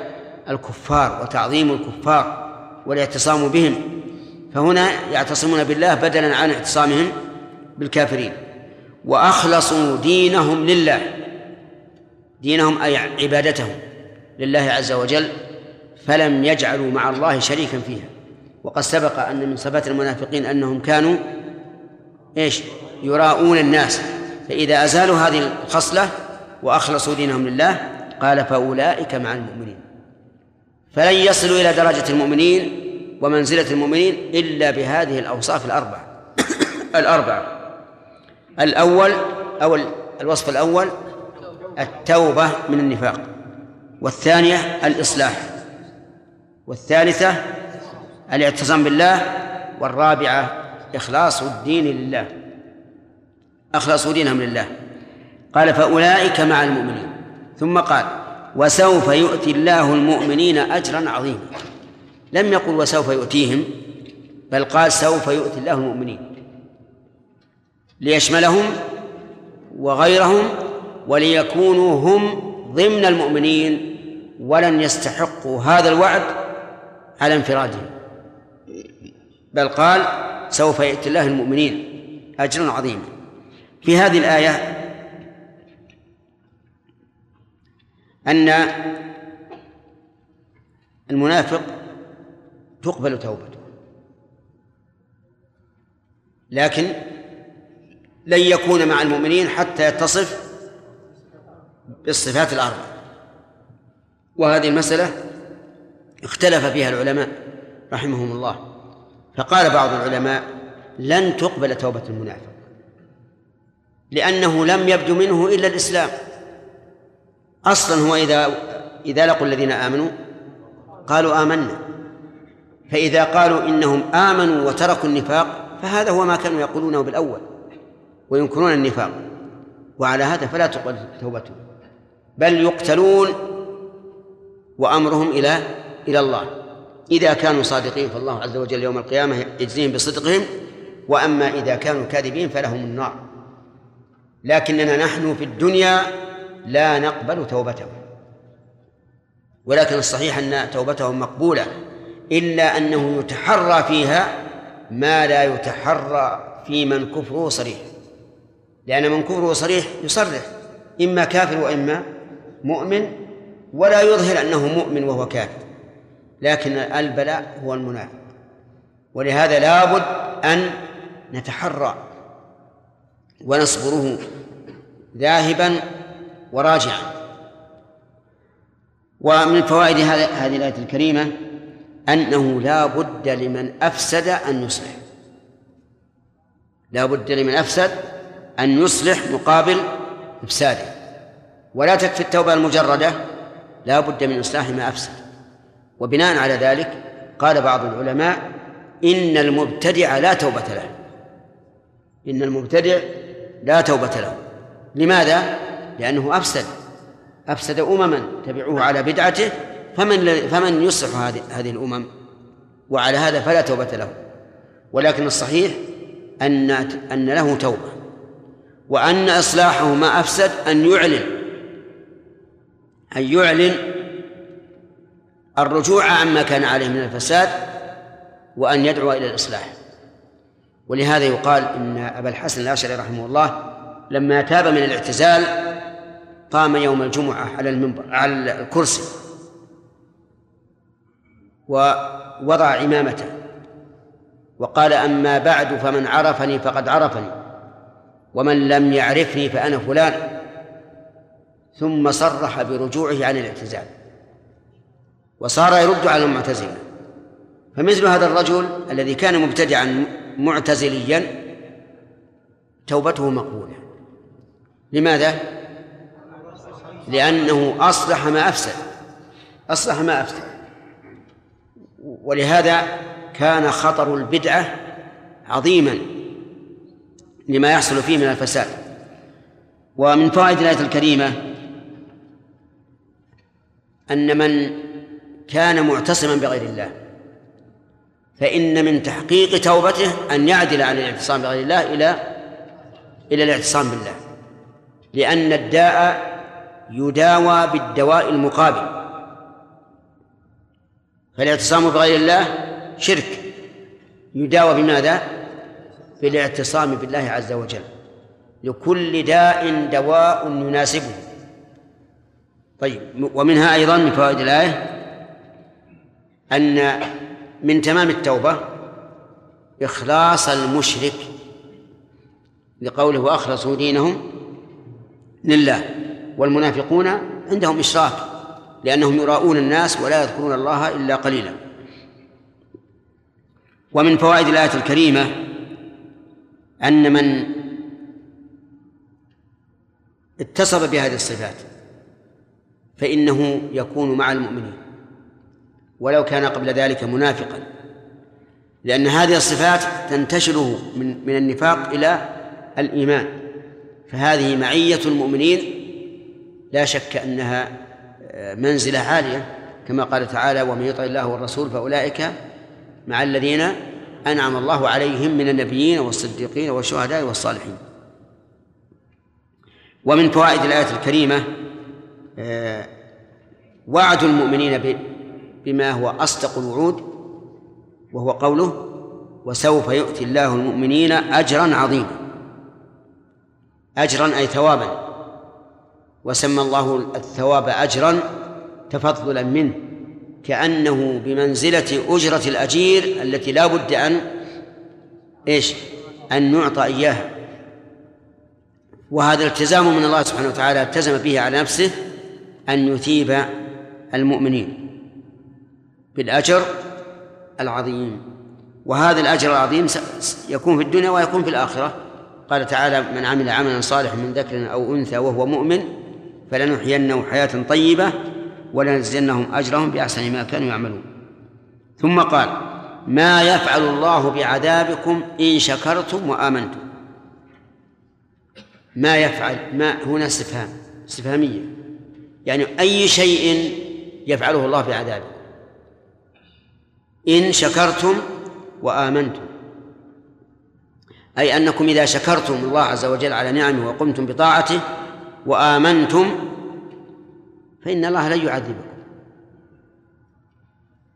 الكفار وتعظيم الكفار والاعتصام بهم. فهنا يعتصمون بالله بدلا عن اعتصامهم بالكافرين. وأخلصوا دينهم لله. دينهم أي عبادتهم لله عز وجل فلم يجعلوا مع الله شريكا فيها. وقد سبق أن من صفات المنافقين أنهم كانوا إيش؟ يراؤون الناس. فإذا أزالوا هذه الخصلة وأخلصوا دينهم لله قال فأولئك مع المؤمنين. فلن يصلوا إلى درجة المؤمنين ومنزلة المؤمنين إلا بهذه الأوصاف الأربعة. الأربعة. الأول أو الوصف الأول التوبة من النفاق. والثانية الإصلاح. والثالثة الاعتصام بالله. والرابعة إخلاص الدين لله. أخلصوا دينهم لله. قال فأولئك مع المؤمنين. ثم قال وسوف يؤتي الله المؤمنين أجرا عظيما. لم يقل وسوف يؤتيهم بل قال سوف يؤتي الله المؤمنين. ليشملهم وغيرهم وليكونوا هم ضمن المؤمنين ولن يستحقوا هذا الوعد على انفرادهم. بل قال سوف يأتي الله المؤمنين أجرا عظيما. في هذه الآية أن المنافق تقبل توبته. لكن لن يكون مع المؤمنين حتى يتصف بالصفات الأربع وهذه المسألة اختلف فيها العلماء رحمهم الله. فقال بعض العلماء لن تقبل توبة المنافق. لأنه لم يبدو منه إلا الإسلام. أصلا هو إذا إذا لقوا الذين آمنوا قالوا آمنا. فإذا قالوا إنهم آمنوا وتركوا النفاق فهذا هو ما كانوا يقولونه بالأول وينكرون النفاق. وعلى هذا فلا تقبل توبتهم بل يقتلون وأمرهم إلى إلى الله. إذا كانوا صادقين فالله عز وجل يوم القيامة يجزيهم بصدقهم وأما إذا كانوا كاذبين فلهم النار. لكننا نحن في الدنيا لا نقبل توبتهم. ولكن الصحيح أن توبتهم مقبولة إلا أنه يتحرى فيها ما لا يتحرى في من كفره صريح لأن من كفره صريح يصرح إما كافر وإما مؤمن ولا يظهر أنه مؤمن وهو كافر. لكن البلاء هو المنافق. ولهذا لابد أن نتحرى. ونصبره ذاهبا وراجعا. ومن فوائد هذه الآية الكريمة أنه لا بد لمن أفسد أن يصلح. لا بد لمن أفسد أن يصلح مقابل إفساده. ولا تكفي التوبة المجردة لا بد من إصلاح ما أفسد. وبناء على ذلك قال بعض العلماء إن المبتدع لا توبة له. إن المبتدع لا توبة له. لماذا؟ لأنه أفسد أفسد أمما تبعوه على بدعته فمن فمن يصلح هذه هذه الأمم؟ وعلى هذا فلا توبة له. ولكن الصحيح أن أن له توبة. وأن إصلاحه ما أفسد أن يعلن أن يعلن الرجوع عما كان عليه من الفساد وأن يدعو إلى الإصلاح. ولهذا يقال إن أبا الحسن الأشعري رحمه الله لما تاب من الاعتزال قام يوم الجمعة على المنبر على الكرسي ووضع عمامته وقال أما بعد فمن عرفني فقد عرفني ومن لم يعرفني فأنا فلان. ثم صرح برجوعه عن الاعتزال وصار يرد على المعتزلة. فمثل هذا الرجل الذي كان مبتدعا معتزليا توبته مقبولة. لماذا؟ لأنه أصلح ما أفسد أصلح ما أفسد. ولهذا كان خطر البدعة عظيما لما يحصل فيه من الفساد. ومن فوائد الآية الكريمة أن من كان معتصما بغير الله فإن من تحقيق توبته أن يعدل عن الاعتصام بغير الله إلى إلى الاعتصام بالله. لأن الداء يداوى بالدواء المقابل. فالاعتصام بغير الله شرك. يداوى بماذا؟ بالاعتصام بالله عز وجل. لكل داء دواء يناسبه. طيب ومنها أيضا من فوائد الآية أن من تمام التوبة إخلاص المشرك لقوله وأخلصوا دينهم لله والمنافقون عندهم إشراك لأنهم يراؤون الناس ولا يذكرون الله إلا قليلا. ومن فوائد الآية الكريمة أن من اتصف بهذه الصفات فإنه يكون مع المؤمنين. ولو كان قبل ذلك منافقا. لأن هذه الصفات تنتشره من من النفاق إلى الإيمان. فهذه معية المؤمنين لا شك أنها منزلة عالية كما قال تعالى ومن يطع الله والرسول فأولئك مع الذين أنعم الله عليهم من النبيين والصديقين والشهداء والصالحين. ومن فوائد الآية الكريمة وعد المؤمنين بما هو أصدق الوعود وهو قوله وسوف يؤتي الله المؤمنين أجرا عظيما. أجرا أي ثوابا. وسمى الله الثواب أجرا تفضلا منه كأنه بمنزلة أجرة الأجير التي لا بد أن إيش؟ أن نعطى إياها. وهذا التزام من الله سبحانه وتعالى التزم به على نفسه أن يثيب المؤمنين. بالأجر العظيم. وهذا الأجر العظيم يكون في الدنيا ويكون في الآخرة. قال تعالى من عمل عملا صالحا من ذكر أو أنثى وهو مؤمن فلنحيينه حياة طيبة ولنجزينهم أجرهم بأحسن ما كانوا يعملون. ثم قال ما يفعل الله بعذابكم إن شكرتم وآمنتم. ما يفعل ما هنا استفهام استفهامية. يعني أي شيء يفعله الله بعذابه. إن شكرتم وآمنتم. أي أنكم إذا شكرتم الله عز وجل على نعمه وقمتم بطاعته وآمنتم فإن الله لن يعذبكم.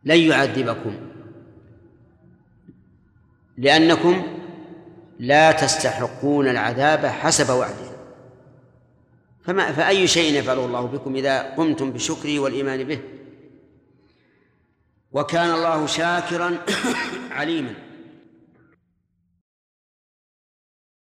لن يعذبكم. لأنكم لا تستحقون العذاب حسب وعده. فما فأي شيء يفعله الله بكم إذا قمتم بشكره والإيمان به؟ وكان الله شاكرا عليما.